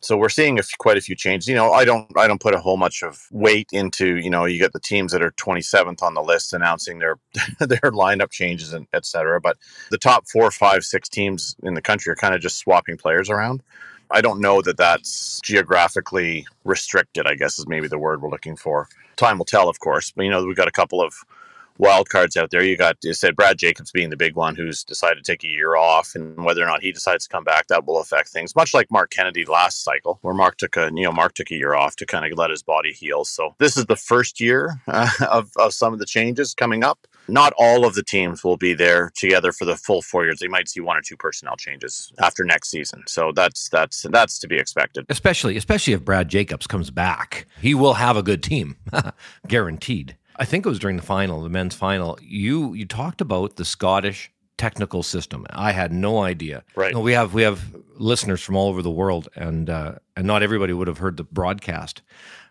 so we're seeing a f- quite a few changes. You know, I don't I don't put a whole much of weight into you know you get the teams that are 27th on the list announcing their [laughs] their lineup changes and et cetera. But the top four, five, six teams in the country are kind of just swapping players around. I don't know that that's geographically restricted, I guess is maybe the word we're looking for. Time will tell, of course. But, you know, we've got a couple of wild cards out there. You got, you said Brad Jacobs being the big one who's decided to take a year off, and whether or not he decides to come back, that will affect things. Much like Marc Kennedy last cycle, where Marc took a, you know, Marc took a year off to kind of let his body heal. So this is the first year uh, [laughs] of, of some of the changes coming up not all of the teams will be there together for the full four years. They might see one or two personnel changes after next season. So that's that's that's to be expected. Especially especially if Brad Jacobs comes back, he will have a good team, [laughs] guaranteed. I think it was during the final, the men's final. You you talked about the Scottish technical system. I had no idea. Right. we have we have listeners from all over the world, and uh, and not everybody would have heard the broadcast.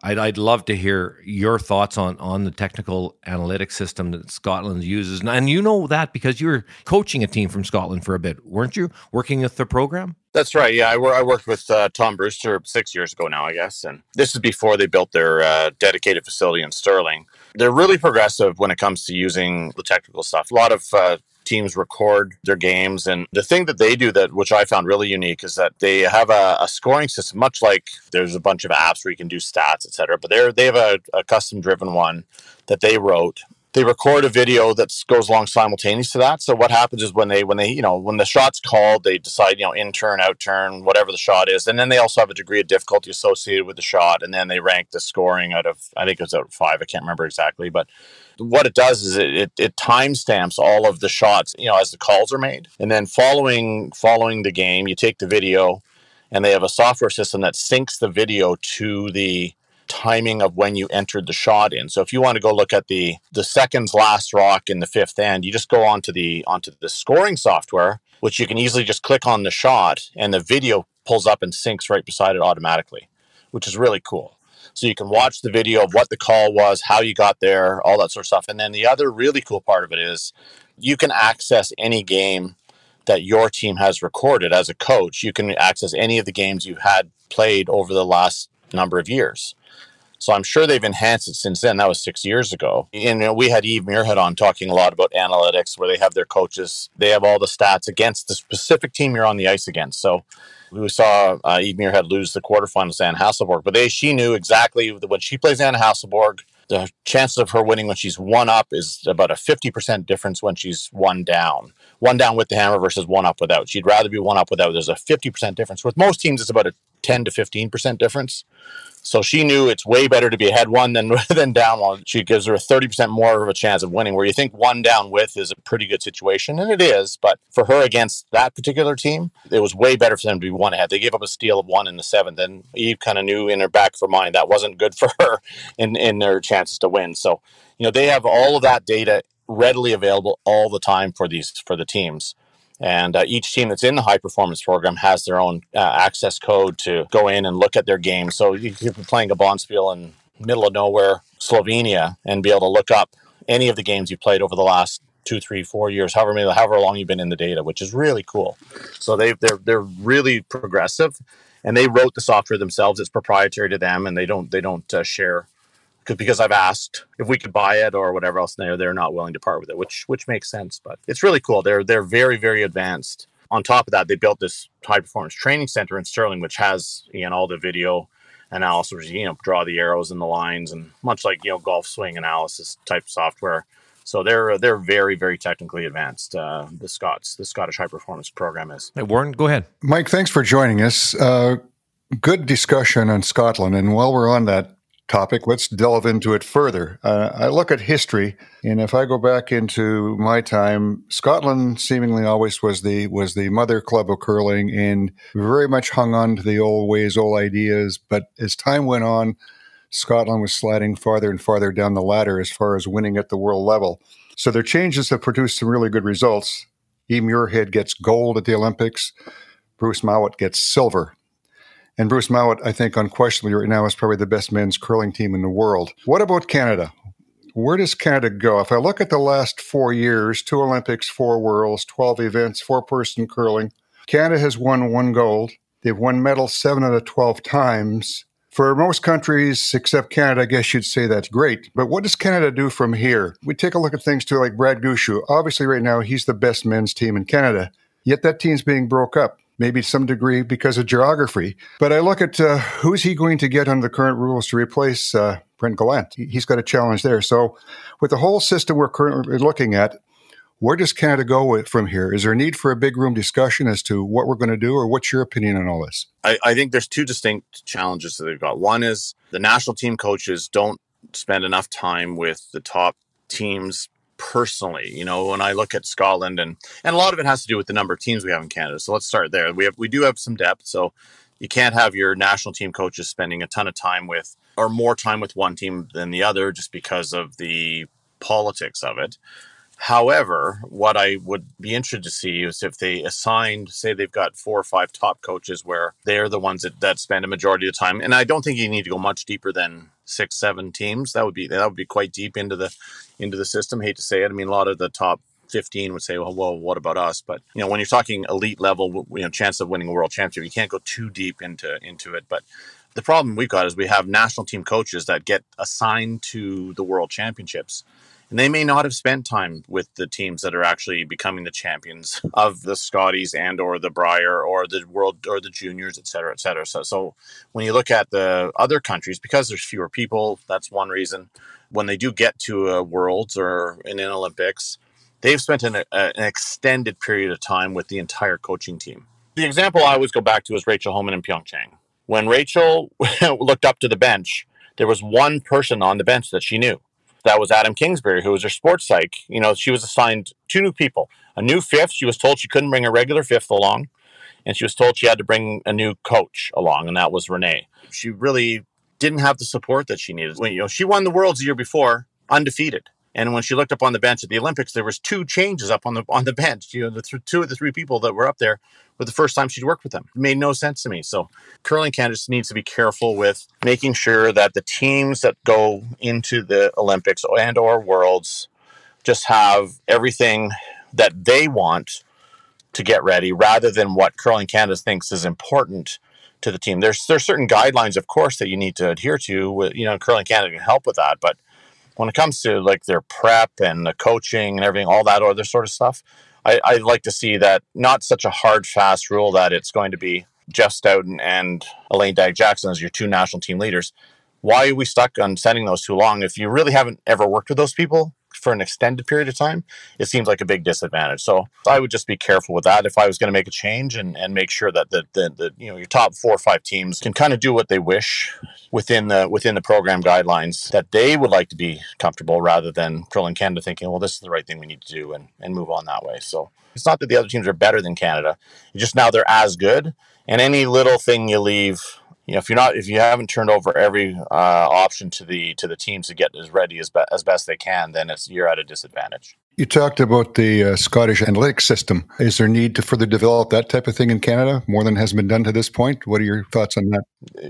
I'd, I'd love to hear your thoughts on on the technical analytics system that Scotland uses, and you know that because you were coaching a team from Scotland for a bit, weren't you? Working with the program. That's right. Yeah, I, I worked with uh, Tom Brewster six years ago now, I guess, and this is before they built their uh, dedicated facility in Stirling. They're really progressive when it comes to using the technical stuff. A lot of uh, teams record their games. And the thing that they do that, which I found really unique, is that they have a, a scoring system, much like there's a bunch of apps where you can do stats, etc. But they're they have a, a custom driven one that they wrote they record a video that goes along simultaneous to that. So what happens is when they when they you know when the shot's called, they decide you know in turn, out turn, whatever the shot is, and then they also have a degree of difficulty associated with the shot, and then they rank the scoring out of I think it was out of five. I can't remember exactly, but what it does is it, it, it timestamps all of the shots you know as the calls are made, and then following following the game, you take the video, and they have a software system that syncs the video to the timing of when you entered the shot in. So if you want to go look at the the seconds last rock in the fifth end, you just go onto the onto the scoring software, which you can easily just click on the shot and the video pulls up and syncs right beside it automatically, which is really cool. So you can watch the video of what the call was, how you got there, all that sort of stuff. And then the other really cool part of it is you can access any game that your team has recorded as a coach. You can access any of the games you've had played over the last number of years. So I'm sure they've enhanced it since then. That was six years ago. And you know, we had Eve Muirhead on talking a lot about analytics, where they have their coaches, they have all the stats against the specific team you're on the ice against. So we saw uh, Eve Muirhead lose the quarterfinals to Anne Hasselborg, but they she knew exactly when she plays Anne Hasselborg, the chances of her winning when she's one up is about a 50% difference when she's one down. One down with the hammer versus one up without. She'd rather be one up without. There's a 50% difference. With most teams, it's about a 10 to 15% difference. So she knew it's way better to be ahead one than [laughs] than down one. She gives her a 30% more of a chance of winning, where you think one down with is a pretty good situation, and it is. But for her against that particular team, it was way better for them to be one ahead. They gave up a steal of one in the seventh, and Eve kind of knew in her back of her mind that wasn't good [laughs] for her in, in their chances to win. So, you know, they have all of that data readily available all the time for these for the teams. And uh, each team that's in the high performance program has their own uh, access code to go in and look at their game. So you could be playing a Bonspiel in middle of nowhere, Slovenia, and be able to look up any of the games you played over the last two, three, four years, however many, however long you've been in the data, which is really cool. So they they're they're really progressive, and they wrote the software themselves. It's proprietary to them, and they don't they don't uh, share because I've asked if we could buy it or whatever else, and they're they're not willing to part with it, which which makes sense. But it's really cool. They're they're very very advanced. On top of that, they built this high performance training center in Stirling, which has you know all the video analysis, you know, draw the arrows and the lines, and much like you know golf swing analysis type software. So they're they're very very technically advanced. Uh, the Scots, the Scottish High Performance Program is. Hey, Warren, go ahead. Mike, thanks for joining us. Uh, good discussion on Scotland, and while we're on that topic, let's delve into it further. Uh, I look at history, and if I go back into my time, Scotland seemingly always was the was the mother club of curling, and very much hung on to the old ways, old ideas. But as time went on, Scotland was sliding farther and farther down the ladder as far as winning at the world level. So their changes have produced some really good results. E. Muirhead gets gold at the Olympics. Bruce Mouat gets silver and Bruce Mouat, I think, unquestionably right now is probably the best men's curling team in the world. What about Canada? Where does Canada go? If I look at the last four years, two Olympics, four Worlds, 12 events, four person curling, Canada has won one gold. They've won medals seven out of 12 times. For most countries except Canada, I guess you'd say that's great. But what does Canada do from here? We take a look at things too, like Brad Gushue. Obviously, right now, he's the best men's team in Canada. Yet that team's being broke up maybe some degree because of geography. But I look at uh, who's he going to get under the current rules to replace uh, Brett Gallant. He's got a challenge there. So, with the whole system we're currently looking at, where does Canada go from here? Is there a need for a big room discussion as to what we're going to do, or what's your opinion on all this? I, I think there's two distinct challenges that they've got. One is the national team coaches don't spend enough time with the top teams personally. You know, when I look at Scotland and and a lot of it has to do with the number of teams we have in Canada. So let's start there. We have we do have some depth. So you can't have your national team coaches spending a ton of time with or more time with one team than the other just because of the politics of it. However, what I would be interested to see is if they assigned, say, they've got four or five top coaches where they're the ones that, that spend a majority of the time. And I don't think you need to go much deeper than six, seven teams. That would be that would be quite deep into the into the system. hate to say it. I mean, a lot of the top 15 would say, well, well, what about us? But you know, when you're talking elite level, you know, chance of winning a world championship, you can't go too deep into into it. But the problem we've got is we have national team coaches that get assigned to the world championships And they may not have spent time with the teams that are actually becoming the champions of the Scotties and or the Brier or the World or the Juniors, et cetera, et cetera. So, so when you look at the other countries, because there's fewer people, that's one reason. When they do get to a Worlds or in an Olympics, they've spent an, a, an extended period of time with the entire coaching team. The example I always go back to is Rachel Homan in Pyeongchang. When Rachel [laughs] looked up to the bench, there was one person on the bench that she knew. That was Adam Kingsbury, who was her sports psych. You know, she was assigned two new people. A new fifth. She was told she couldn't bring a regular fifth along. And she was told she had to bring a new coach along, and that was Renee. She really didn't have the support that she needed. When you know, she won the worlds the year before, undefeated. And when she looked up on the bench at the Olympics, there was two changes up on the on the bench. You know, the th- two of the three people that were up there were the first time she'd worked with them. It made no sense to me. So curling Canada just needs to be careful with making sure that the teams that go into the Olympics and or Worlds just have everything that they want to get ready, rather than what curling Canada thinks is important to the team. There's there's certain guidelines, of course, that you need to adhere to. You know, curling Canada can help with that, but when it comes to like their prep and the coaching and everything, all that other sort of stuff, I, I like to see that not such a hard, fast rule that it's going to be Jeff Stoughton and Elaine Dagg-Jackson as your two national team leaders. Why are we stuck on sending those too long? If you really haven't ever worked with those people, for an extended period of time, it seems like a big disadvantage. So I would just be careful with that if I was going to make a change and, and make sure that the, the, the you know your top four or five teams can kind of do what they wish within the within the program guidelines that they would like to be comfortable rather than curling Canada thinking, well, this is the right thing we need to do and, and move on that way. So it's not that the other teams are better than Canada. Just now they're as good. And any little thing you leave you know if you're not if you haven't turned over every uh, option to the to the teams to get as ready as, be, as best they can then it's you're at a disadvantage you talked about the uh, Scottish analytics system. Is there need to further develop that type of thing in Canada more than has been done to this point? What are your thoughts on that?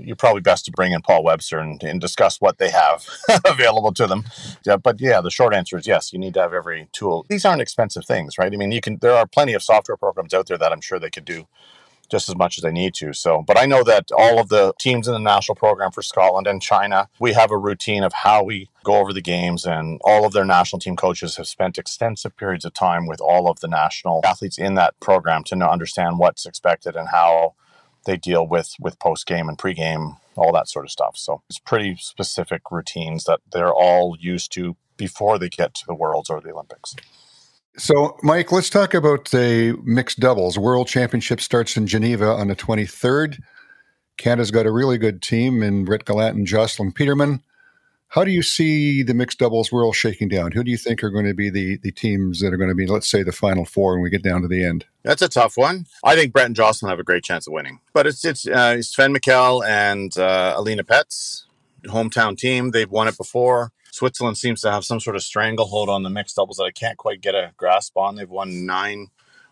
You're probably best to bring in Paul Webster and, and discuss what they have [laughs] available to them. Yeah, but yeah, the short answer is yes. You need to have every tool. These aren't expensive things, right? I mean, you can. There are plenty of software programs out there that I'm sure they could do just as much as they need to. So, but I know that all of the teams in the national program for Scotland and China, we have a routine of how we go over the games, and all of their national team coaches have spent extensive periods of time with all of the national athletes in that program to understand what's expected and how they deal with with post game and pre game, all that sort of stuff. So it's pretty specific routines that they're all used to before they get to the Worlds or the Olympics. So, Mike, let's talk about the mixed doubles. World Championship starts in Geneva on the 23rd. Canada's got a really good team in Brett Gallant and Jocelyn Peterman. How do you see the mixed doubles world shaking down? Who do you think are going to be the, the teams that are going to be, let's say, the final four when we get down to the end? That's a tough one. I think Brett and Jocelyn have a great chance of winning. But it's it's uh, Sven Michel and uh, Alina Pätz, hometown team. They've won it before. Switzerland seems to have some sort of stranglehold on the mixed doubles that I can't quite get a grasp on. They've won nine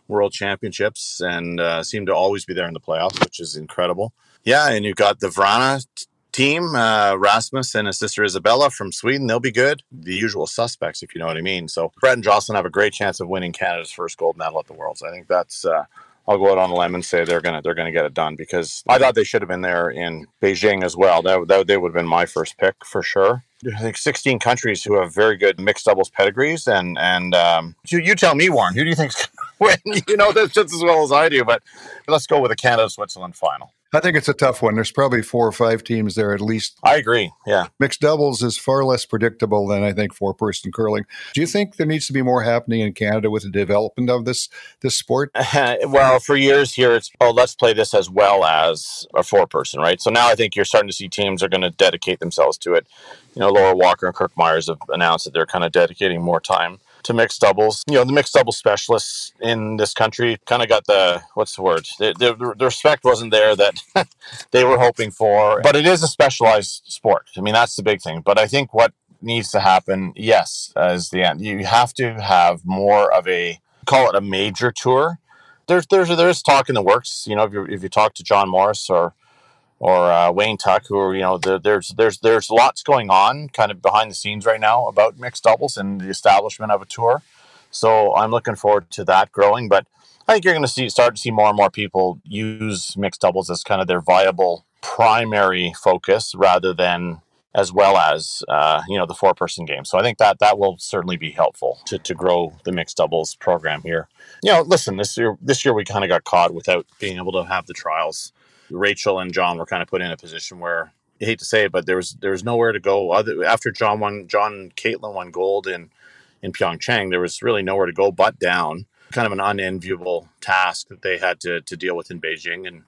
world championships and uh, seem to always be there in the playoffs, which is incredible. Yeah, and you've got the Wranå team, uh, Rasmus and his sister Isabella from Sweden. They'll be good. The usual suspects, if you know what I mean. So Brett and Jocelyn have a great chance of winning Canada's first gold medal at the Worlds. I think that's. Uh, I'll go out on a limb and say they're gonna they're gonna get it done because I thought they should have been there in Beijing as well. That that they would have been my first pick for sure. I think 16 countries who have very good mixed doubles pedigrees, and and um, you you tell me, Warren, who do you think's to [laughs] win? You know this just as well as I do, but let's go with a Canada Switzerland final. I think it's a tough one. There's probably four or five teams there at least. I agree. Yeah. Mixed doubles is far less predictable than I think four person curling. Do you think there needs to be more happening in Canada with the development of this this sport? [laughs] well, for years here it's oh let's play this as well as a four person, right? So now I think you're starting to see teams are going to dedicate themselves to it. You know, Laura Walker and Kirk Myers have announced that they're kind of dedicating more time to mixed doubles. You know, the mixed double specialists in this country kind of got the what's the word? The, the, the respect wasn't there that [laughs] they were hoping for. But it is a specialized sport. I mean, that's the big thing. But I think what needs to happen, yes, is the end. You have to have more of a call it a major tour. There's there's there's talk in the works. You know, if you if you talk to John Morris or or uh, Wayne Tuck, who you know the, there's there's there's lots going on kind of behind the scenes right now about mixed doubles and the establishment of a tour. So I'm looking forward to that growing. But I think you're going to see start to see more and more people use mixed doubles as kind of their viable primary focus rather than as well as uh, you know the four person game. So I think that that will certainly be helpful to, to grow the mixed doubles program here. You know, listen, this year this year we kind of got caught without being able to have the trials. Rachel and John were kind of put in a position where I hate to say it, but there was there was nowhere to go other after John won John and Kaitlyn won gold in in Pyeongchang. There was really nowhere to go but down. Kind of an unenviable task that they had to to deal with in Beijing, and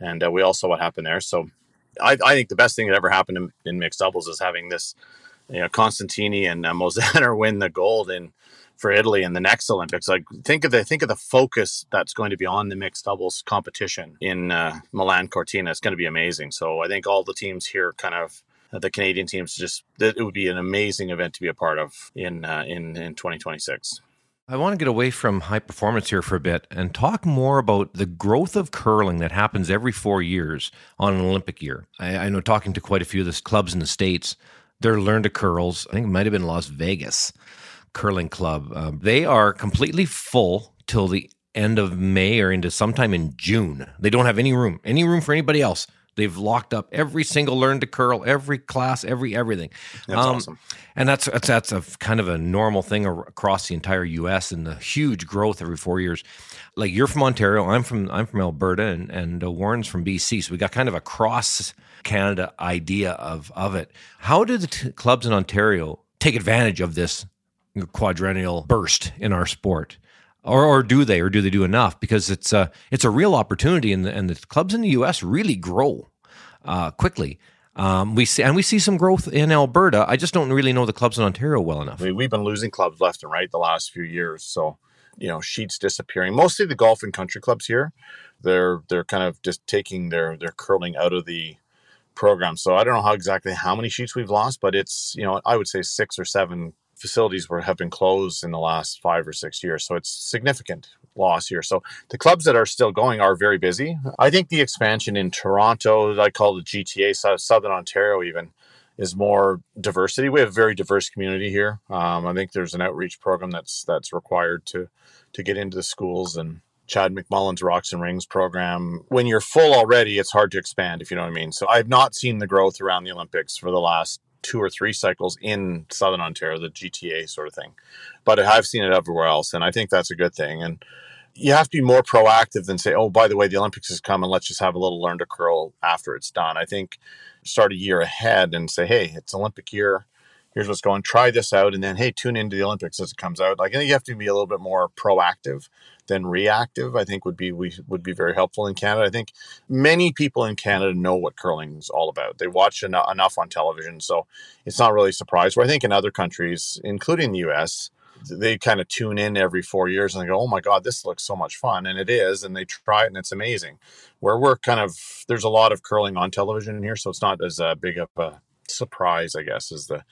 and uh, we all saw what happened there. So I, I think the best thing that ever happened in, in mixed doubles is having this, you know, Constantini and uh, [laughs] win the gold in for Italy in the next Olympics. Like think of the think of the focus that's going to be on the mixed doubles competition in uh, Milan Cortina. It's going to be amazing. So I think all the teams here, kind of uh, the Canadian teams, just it would be an amazing event to be a part of in uh, in in 2026. I want to get away from high performance here for a bit and talk more about the growth of curling that happens every four years on an Olympic year. I, I know talking to quite a few of the clubs in the States, they're learn to curls. I think it might have been Las Vegas Curling Club. Uh, they are completely full till the end of May or into sometime in June. They don't have any room, any room for anybody else. They've locked up every single learn to curl, every class, every everything. That's um, awesome. And that's that's that's a kind of a normal thing across the entire U.S. and the huge growth every four years. Like you're from Ontario, I'm from I'm from Alberta, and and uh, Warren's from BC, so we got kind of a cross Canada idea of of it. How did the t- clubs in Ontario take advantage of this quadrennial burst in our sport? or, or do they, or do they do enough? Because it's a it's a real opportunity, and the, and the clubs in the U.S. really grow uh, quickly. Um, we see and we see some growth in Alberta. I just don't really know the clubs in Ontario well enough. Mean, we've been losing clubs left and right the last few years, so you know, sheets disappearing. Mostly the golf and country clubs here, they're they're kind of just taking their their curling out of the program. So I don't know how exactly how many sheets we've lost, but it's you know I would say six or seven facilities were have been closed in the last five or six years. So it's significant loss here. So the clubs that are still going are very busy. I think the expansion in Toronto, I call the GTA, Southern Ontario, even is more diversity. We have a very diverse community here. Um, I think there's an outreach program that's that's required to to get into the schools and Chad McMullen's Rocks and Rings program. When you're full already, it's hard to expand, if you know what I mean. So I've not seen the growth around the Olympics for the last two or three cycles in Southern Ontario, the GTA sort of thing. But I've seen it everywhere else, and I think that's a good thing. And you have to be more proactive than say, oh, by the way, the Olympics is coming. Let's just have a little learn to curl after it's done. I think start a year ahead and say, hey, it's Olympic year. Here's what's going. Try this out, and then hey, tune into the Olympics as it comes out. Like I think you have to be a little bit more proactive than reactive, I think would be we would be very helpful in Canada. I think many people in Canada know what curling is all about. They watch en- enough on television, so it's not really a surprise. Where I think in other countries, including the U.S., they kind of tune in every four years and they go, "Oh my God, this looks so much fun," and it is, and they try it and it's amazing. Where we're kind of there's a lot of curling on television in here, so it's not as uh, big of a surprise, I guess, as the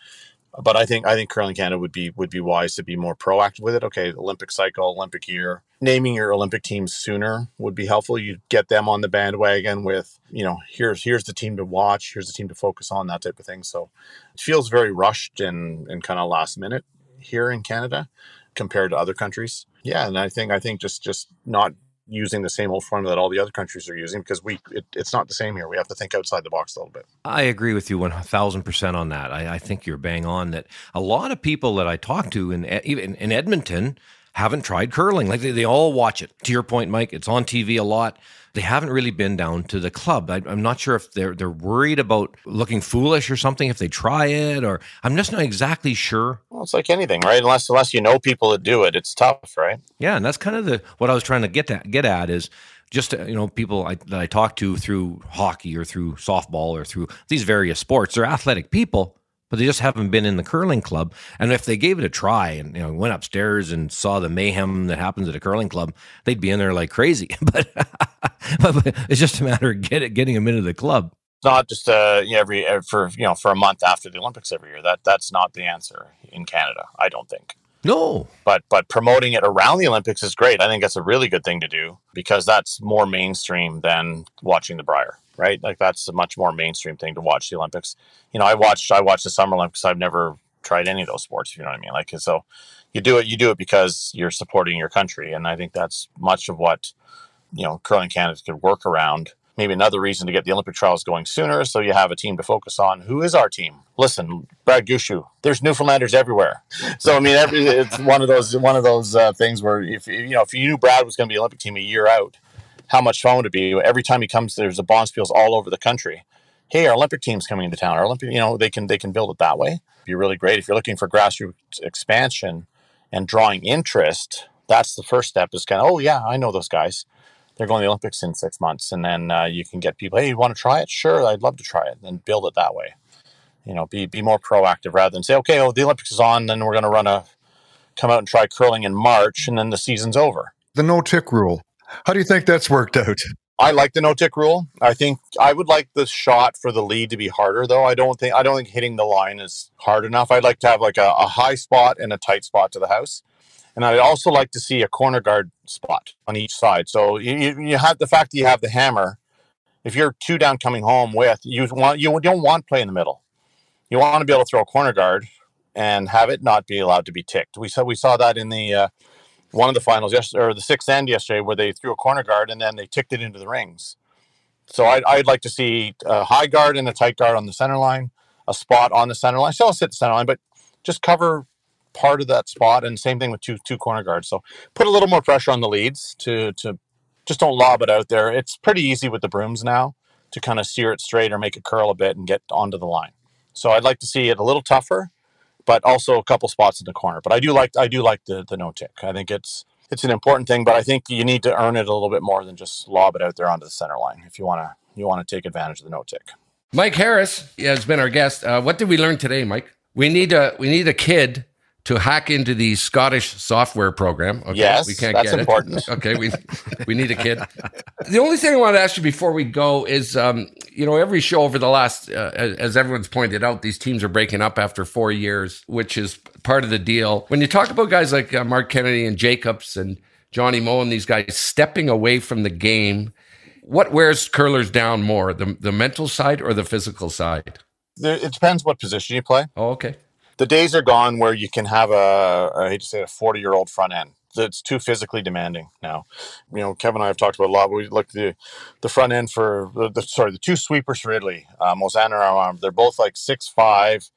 but I think I think curling Canada would be would be wise to be more proactive with it. Okay, Olympic cycle, Olympic year, naming your Olympic teams sooner would be helpful. You get them on the bandwagon with you know here's here's the team to watch, here's the team to focus on, that type of thing. So it feels very rushed and and kind of last minute here in Canada compared to other countries. Yeah, and I think I think just just not using the same old formula that all the other countries are using because we it, it's not the same here. We have to think outside the box a little bit. I agree with you one thousand percent on that. I, I, think you're bang on. That a lot of people that I talk to in even in Edmonton haven't tried curling. Like they, they all watch it. To your point, Mike, it's on TV a lot they haven't really been down to the club. I, am not sure if they're they're worried about looking foolish or something if they try it, or I'm just not exactly sure. Well, it's like anything, right? Unless unless you know people that do it, it's tough, right? Yeah, and that's kind of the what I was trying to get at, get at is just uh, you know people I, that I talk to through hockey or through softball or through these various sports. They're athletic people, but they just haven't been in the curling club. And if they gave it a try and you know went upstairs and saw the mayhem that happens at a curling club, they'd be in there like crazy. [laughs] but [laughs] it's just a matter of get, getting them into the club. Not just uh, every for you know for a month after the Olympics every year. That that's not the answer in Canada. I don't think. No. But but promoting it around the Olympics is great. I think that's a really good thing to do because that's more mainstream than watching the Brier right? Like that's a much more mainstream thing to watch the Olympics. You know, I watched I watched the Summer Olympics. I've never tried any of those sports. If you know what I mean. Like so, you do it. You do it because you're supporting your country, and I think that's much of what you know curling Canada could work around. maybe another reason to get the Olympic trials going sooner. So you have a team to focus on. Who is our team? Listen, Brad Gushue. There's Newfoundlanders everywhere. [laughs] So I mean, every, it's one of those one of those uh, things where if you know if you knew Brad was going to be Olympic team a year out, how much fun would it be? Every time he comes, there's a bonspiels all over the country. Hey, our Olympic team's coming into town. Our Olympic, you know, they can they can build it that way. Be really great if you're looking for grassroots expansion and drawing interest. That's the first step. Is kind of oh yeah, I know those guys they're going to the Olympics in six months, and then uh, you can get people. Hey, you want to try it? Sure, I'd love to try it. And build it that way. You know, be be more proactive rather than say, okay, well, the Olympics is on, then we're going to run a come out and try curling in March, and then the season's over. The no tick rule. How do you think that's worked out? I like the no tick rule. I think I would like the shot for the lead to be harder, though. I don't think I don't think hitting the line is hard enough. I'd like to have like a, a high spot and a tight spot to the house. And I'd also like to see a corner guard spot on each side. So you, you have the fact that you have the hammer. If you're two down coming home with, you want you don't want play in the middle. You want to be able to throw a corner guard and have it not be allowed to be ticked. We saw we saw that in the uh, one of the finals yesterday, or the sixth end yesterday, where they threw a corner guard and then they ticked it into the rings. So I'd, I'd like to see a high guard and a tight guard on the center line, a spot on the center line. Still sit the center line, but just cover part of that spot. And same thing with two two corner guards. So put a little more pressure on the leads to to just don't lob it out there. It's pretty easy with the brooms now to kind of steer it straight or make it curl a bit and get onto the line. So I'd like to see it a little tougher, but also a couple spots in the corner. But I do like I do like the the no tick. I think it's it's an important thing, but I think you need to earn it a little bit more than just lob it out there onto the center line if you want to you want to take advantage of the no tick. Mike Harris has been our guest. Uh, what did we learn today, Mike? We need a we need a kid to hack into the Scottish software program. Okay, Yes, we can't that's get important. it. [laughs] Okay, we we need a kid. The only thing I want to ask you before we go is, um, you know, every show over the last, uh, as everyone's pointed out, these teams are breaking up after four years, which is part of the deal. When you talk about guys like uh, Marc Kennedy and Jacobs and Johnny Moe and these guys stepping away from the game, what wears curlers down more, the the mental side or the physical side? There, it depends what position you play. Oh, okay. The days are gone where you can have a I hate to say it, a 40 year old front end. It's too physically demanding now. You know, Kevin and I have talked about a lot. We look at the the front end for the, the sorry the two sweepers for Italy, uh, and. They're both like 6'5",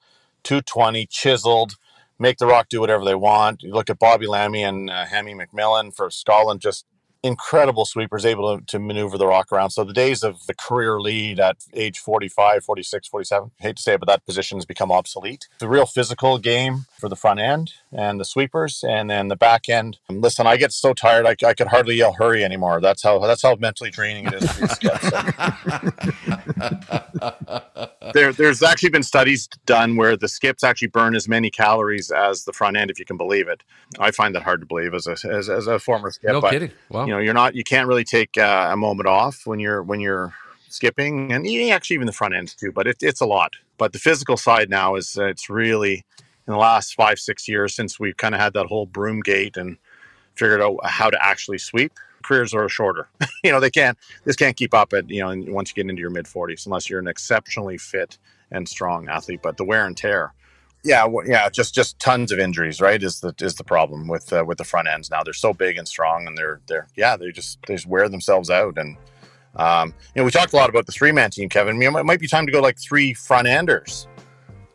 220, chiseled. Make the rock do whatever they want. You look at Bobby Lammie and uh, Hammy McMillan for Scotland, just incredible sweepers able to, to maneuver the rock around. So the days of the career lead at age 45, 46, 47, hate to say it, but that position has become obsolete. The real physical game for the front end and the sweepers and then the back end. Listen, I get so tired I, I could hardly yell hurry anymore. That's how that's how mentally draining it is for these guys. [laughs] there, there's actually been studies done where the skips actually burn as many calories as the front end, if you can believe it. I find that hard to believe as a as, as a former skip. No but, kidding. Wow. You know, you're not you can't really take uh, a moment off when you're when you're skipping, and e- actually even the front ends too. But it, it's a lot. But the physical side now is uh, it's really in the last five six years since we've kind of had that whole broom gate and figured out how to actually sweep. Careers are shorter. [laughs] you know, they can't this can't keep up at you know once you get into your mid 40s unless you're an exceptionally fit and strong athlete. But the wear and tear. Yeah, w- yeah, just just tons of injuries, right? Is the is the problem with uh, with the front ends now? They're so big and strong, and they're they're yeah, they just they just wear themselves out. And um, you know, we talked a lot about the three man team, Kevin. You know, it might be time to go like three front enders.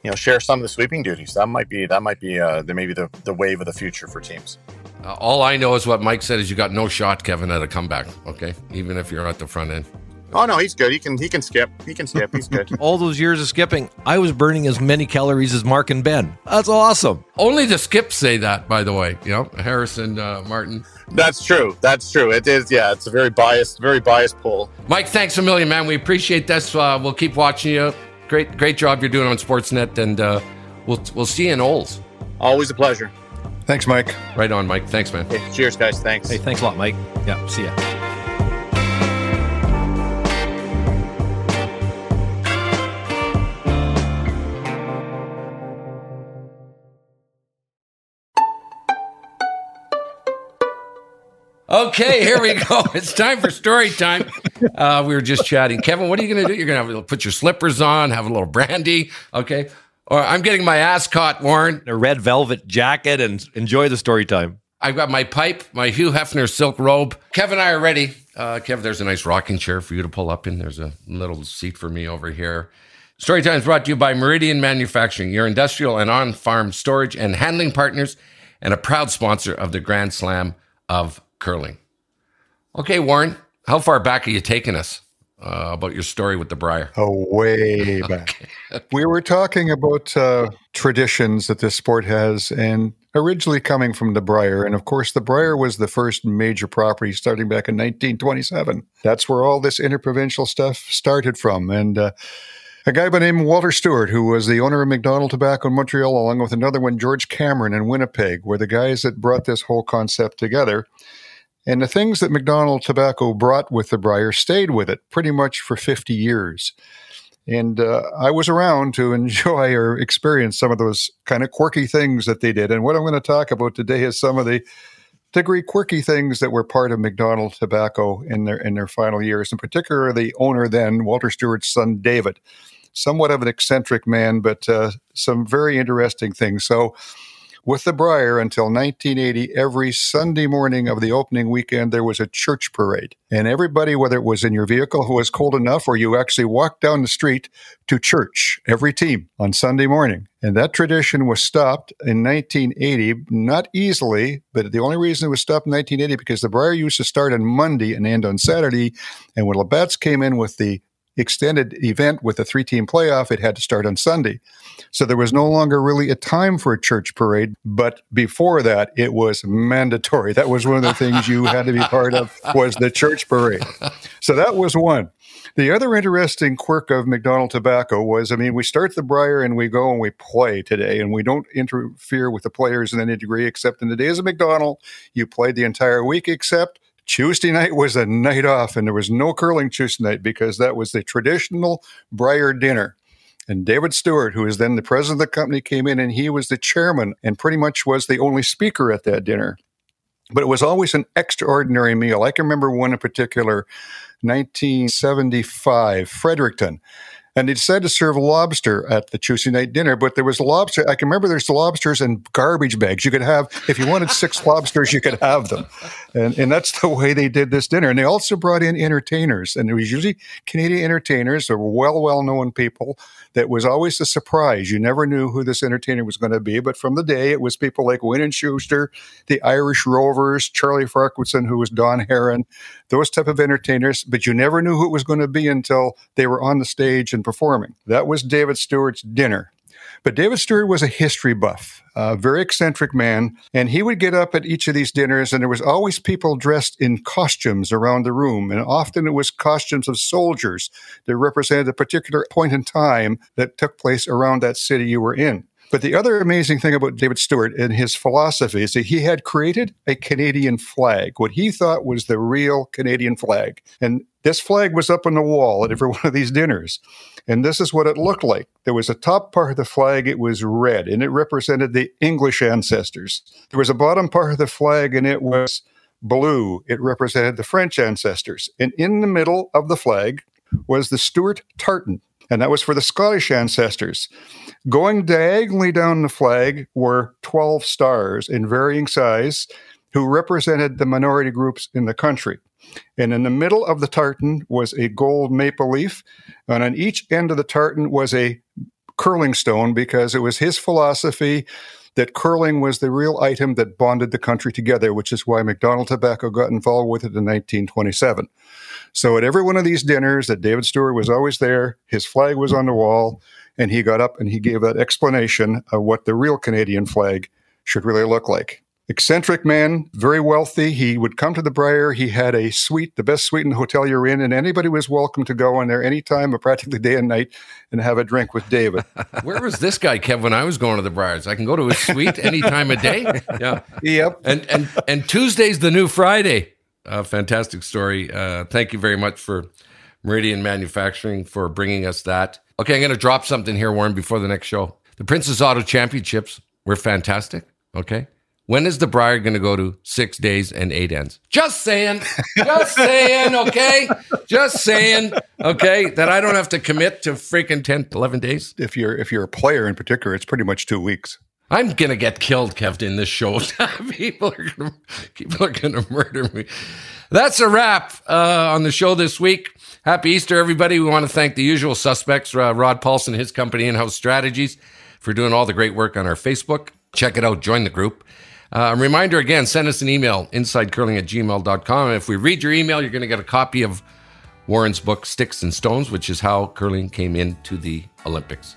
You know, share some of the sweeping duties. That might be that might be uh, the maybe the the wave of the future for teams. Uh, all I know is what Mike said is you got no shot, Kevin, at a comeback. Okay, even if you're at the front end. Oh no, he's good. He can he can skip. He can skip. He's good. [laughs] All those years of skipping, I was burning as many calories as Marc and Ben. That's awesome. Only the skips say that, by the way. You know, Harrison uh, Martin. That's true. That's true. It is. Yeah, it's a very biased, very biased poll. Mike, thanks a million, man. We appreciate this. Uh, we'll keep watching you. Great, great job you're doing on Sportsnet, and uh, we'll we'll see you in Olds. Always a pleasure. Thanks, Mike. Right on, Mike. Thanks, man. Okay, cheers, guys. Thanks. Hey, thanks a lot, Mike. Yeah, see ya. Okay, here we go. [laughs] It's time for story time. Uh, we were just chatting. Kevin, what are you going to do? You're going to put your slippers on, have a little brandy. Okay. Or I'm getting my ass caught, Warren. A red velvet jacket and enjoy the story time. I've got my pipe, my Hugh Hefner silk robe. Kevin and I are ready Uh, Kev, there's a nice rocking chair for you to pull up in. There's a little seat for me over here. Story time is brought to you by Meridian Manufacturing, your industrial and on farm storage and handling partners, and a proud sponsor of the Grand Slam of Curling. Okay, Warren, how far back are you taking us uh, about your story with the Brier? Oh, way [laughs] back. We were talking about uh, traditions that this sport has, and originally coming from the Brier. And of course, the Brier was the first major property starting back in 1927. That's where all this interprovincial stuff started from. And uh, a guy by the name of Walter Stewart, who was the owner of Macdonald Tobacco in Montreal, along with another one, George Cameron in Winnipeg, were the guys that brought this whole concept together. And the things that Macdonald Tobacco brought with the Brier stayed with it pretty much for 50 years. And uh, I was around to enjoy or experience some of those kind of quirky things that they did. And what I'm going to talk about today is some of the degree quirky things that were part of Macdonald Tobacco in their in their final years, in particular the owner then, Walter Stewart's son David. Somewhat of an eccentric man, but uh, some very interesting things. So with the Brier until 1980, every Sunday morning of the opening weekend, there was a church parade. And everybody, whether it was in your vehicle who was cold enough or you actually walked down the street to church, every team on Sunday morning. And that tradition was stopped in 1980, not easily, but the only reason it was stopped in 1980 because the Brier used to start on Monday and end on Saturday. And when Labatt's came in with the extended event with a three team playoff, it had to start on Sunday. So there was no longer really a time for a church parade. But before that, it was mandatory. That was one of the things you had to be part of was the church parade. So that was one. The other interesting quirk of Macdonald Tobacco was, I mean, we start the Brier and we go and we play today, and we don't interfere with the players in any degree, except in the days of Macdonald, you played the entire week, except Tuesday night was a night off, and there was no curling Tuesday night because that was the traditional Brier dinner. And David Stewart, who was then the president of the company, came in and he was the chairman and pretty much was the only speaker at that dinner. But it was always an extraordinary meal. I can remember one in particular, 1975, Fredericton and they decided to serve lobster at the Tuesday night dinner. But there was lobster. I can remember there's lobsters in garbage bags. You could have, if you wanted six [laughs] lobsters, you could have them, and and that's the way they did this dinner. And they also brought in entertainers, and it was usually Canadian entertainers. They were well well known people. That was always a surprise. You never knew who this entertainer was going to be. But from the day, it was people like Wayne and Schuster, the Irish Rovers, Charlie Farquharson, who was Don Harron, those type of entertainers. But you never knew who it was going to be until they were on the stage and performing. That was David Stewart's dinner. But David Stewart was a history buff, a very eccentric man, and he would get up at each of these dinners, and there was always people dressed in costumes around the room, and often it was costumes of soldiers that represented a particular point in time that took place around that city you were in. But the other amazing thing about David Stewart and his philosophy is that he had created a Canadian flag, what he thought was the real Canadian flag. And this flag was up on the wall at every [laughs] one of these dinners. And this is what it looked like. There was a top part of the flag, it was red, and it represented the English ancestors. There was a bottom part of the flag, and it was blue. It represented the French ancestors. And in the middle of the flag was the Stuart tartan, and that was for the Scottish ancestors. Going diagonally down the flag were 12 stars in varying size who represented the minority groups in the country. And in the middle of the tartan was a gold maple leaf. And on each end of the tartan was a curling stone because it was his philosophy that curling was the real item that bonded the country together, which is why Macdonald Tobacco got involved with it in 1927. So at every one of these dinners that David Stewart was always there, his flag was on the wall, and he got up and he gave that explanation of what the real Canadian flag should really look like eccentric man, very wealthy. He would come to the Brier. He had a suite, the best suite in the hotel you're in, and anybody was welcome to go in there anytime, practically day and night, and have a drink with David. [laughs] Where was this guy, Kev, when I was going to the Briers? I can go to his suite any time of day. [laughs] Yeah. Yep. And and and Tuesday's the new Friday. Uh, fantastic story. Uh, thank you very much for Meridian Manufacturing for bringing us that. Okay, I'm going to drop something here, Warren, before the next show. The Princess Auto Championships were fantastic. Okay. When is the Brier going to go to six days and eight ends? Just saying. Just [laughs] saying, okay? Just saying, okay? That I don't have to commit to freaking 10, 11 days. If you're if you're a player in particular, it's pretty much two weeks. I'm gonna get killed, Kev, in this show. [laughs] people are gonna people are gonna murder me. That's a wrap uh, on the show this week. Happy Easter, everybody. We want to thank the usual suspects, uh, Rod Paulson, his company, In House Strategies, for doing all the great work on our Facebook. Check it out, join the group. Uh, reminder again, send us an email, insidecurling at gmail.com. And if we read your email, you're going to get a copy of Warren's book, Sticks and Stones, which is how curling came into the Olympics.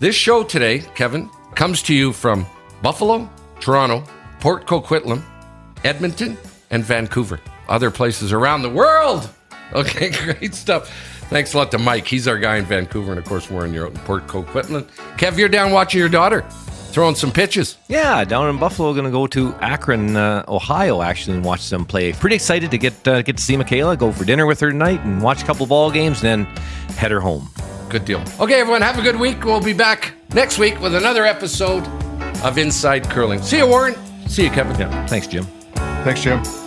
This show today, Kevin, comes to you from Buffalo, Toronto, Port Coquitlam, Edmonton, and Vancouver. Other places around the world. [laughs] Okay, great stuff. Thanks a lot to Mike. He's our guy in Vancouver. And of course, Warren, you're out in Port Coquitlam. Kev, you're down watching your daughter throwing some pitches. Yeah, down in Buffalo, going to go to Akron, uh, Ohio, actually, and watch them play. Pretty excited to get uh, get to see Michaela, go for dinner with her tonight, and watch a couple ball games, and then head her home. Good deal. Okay, everyone, have a good week. We'll be back next week with another episode of Inside Curling. See you, Warren. See you, Kevin. Yeah, thanks, Jim. Thanks, Jim.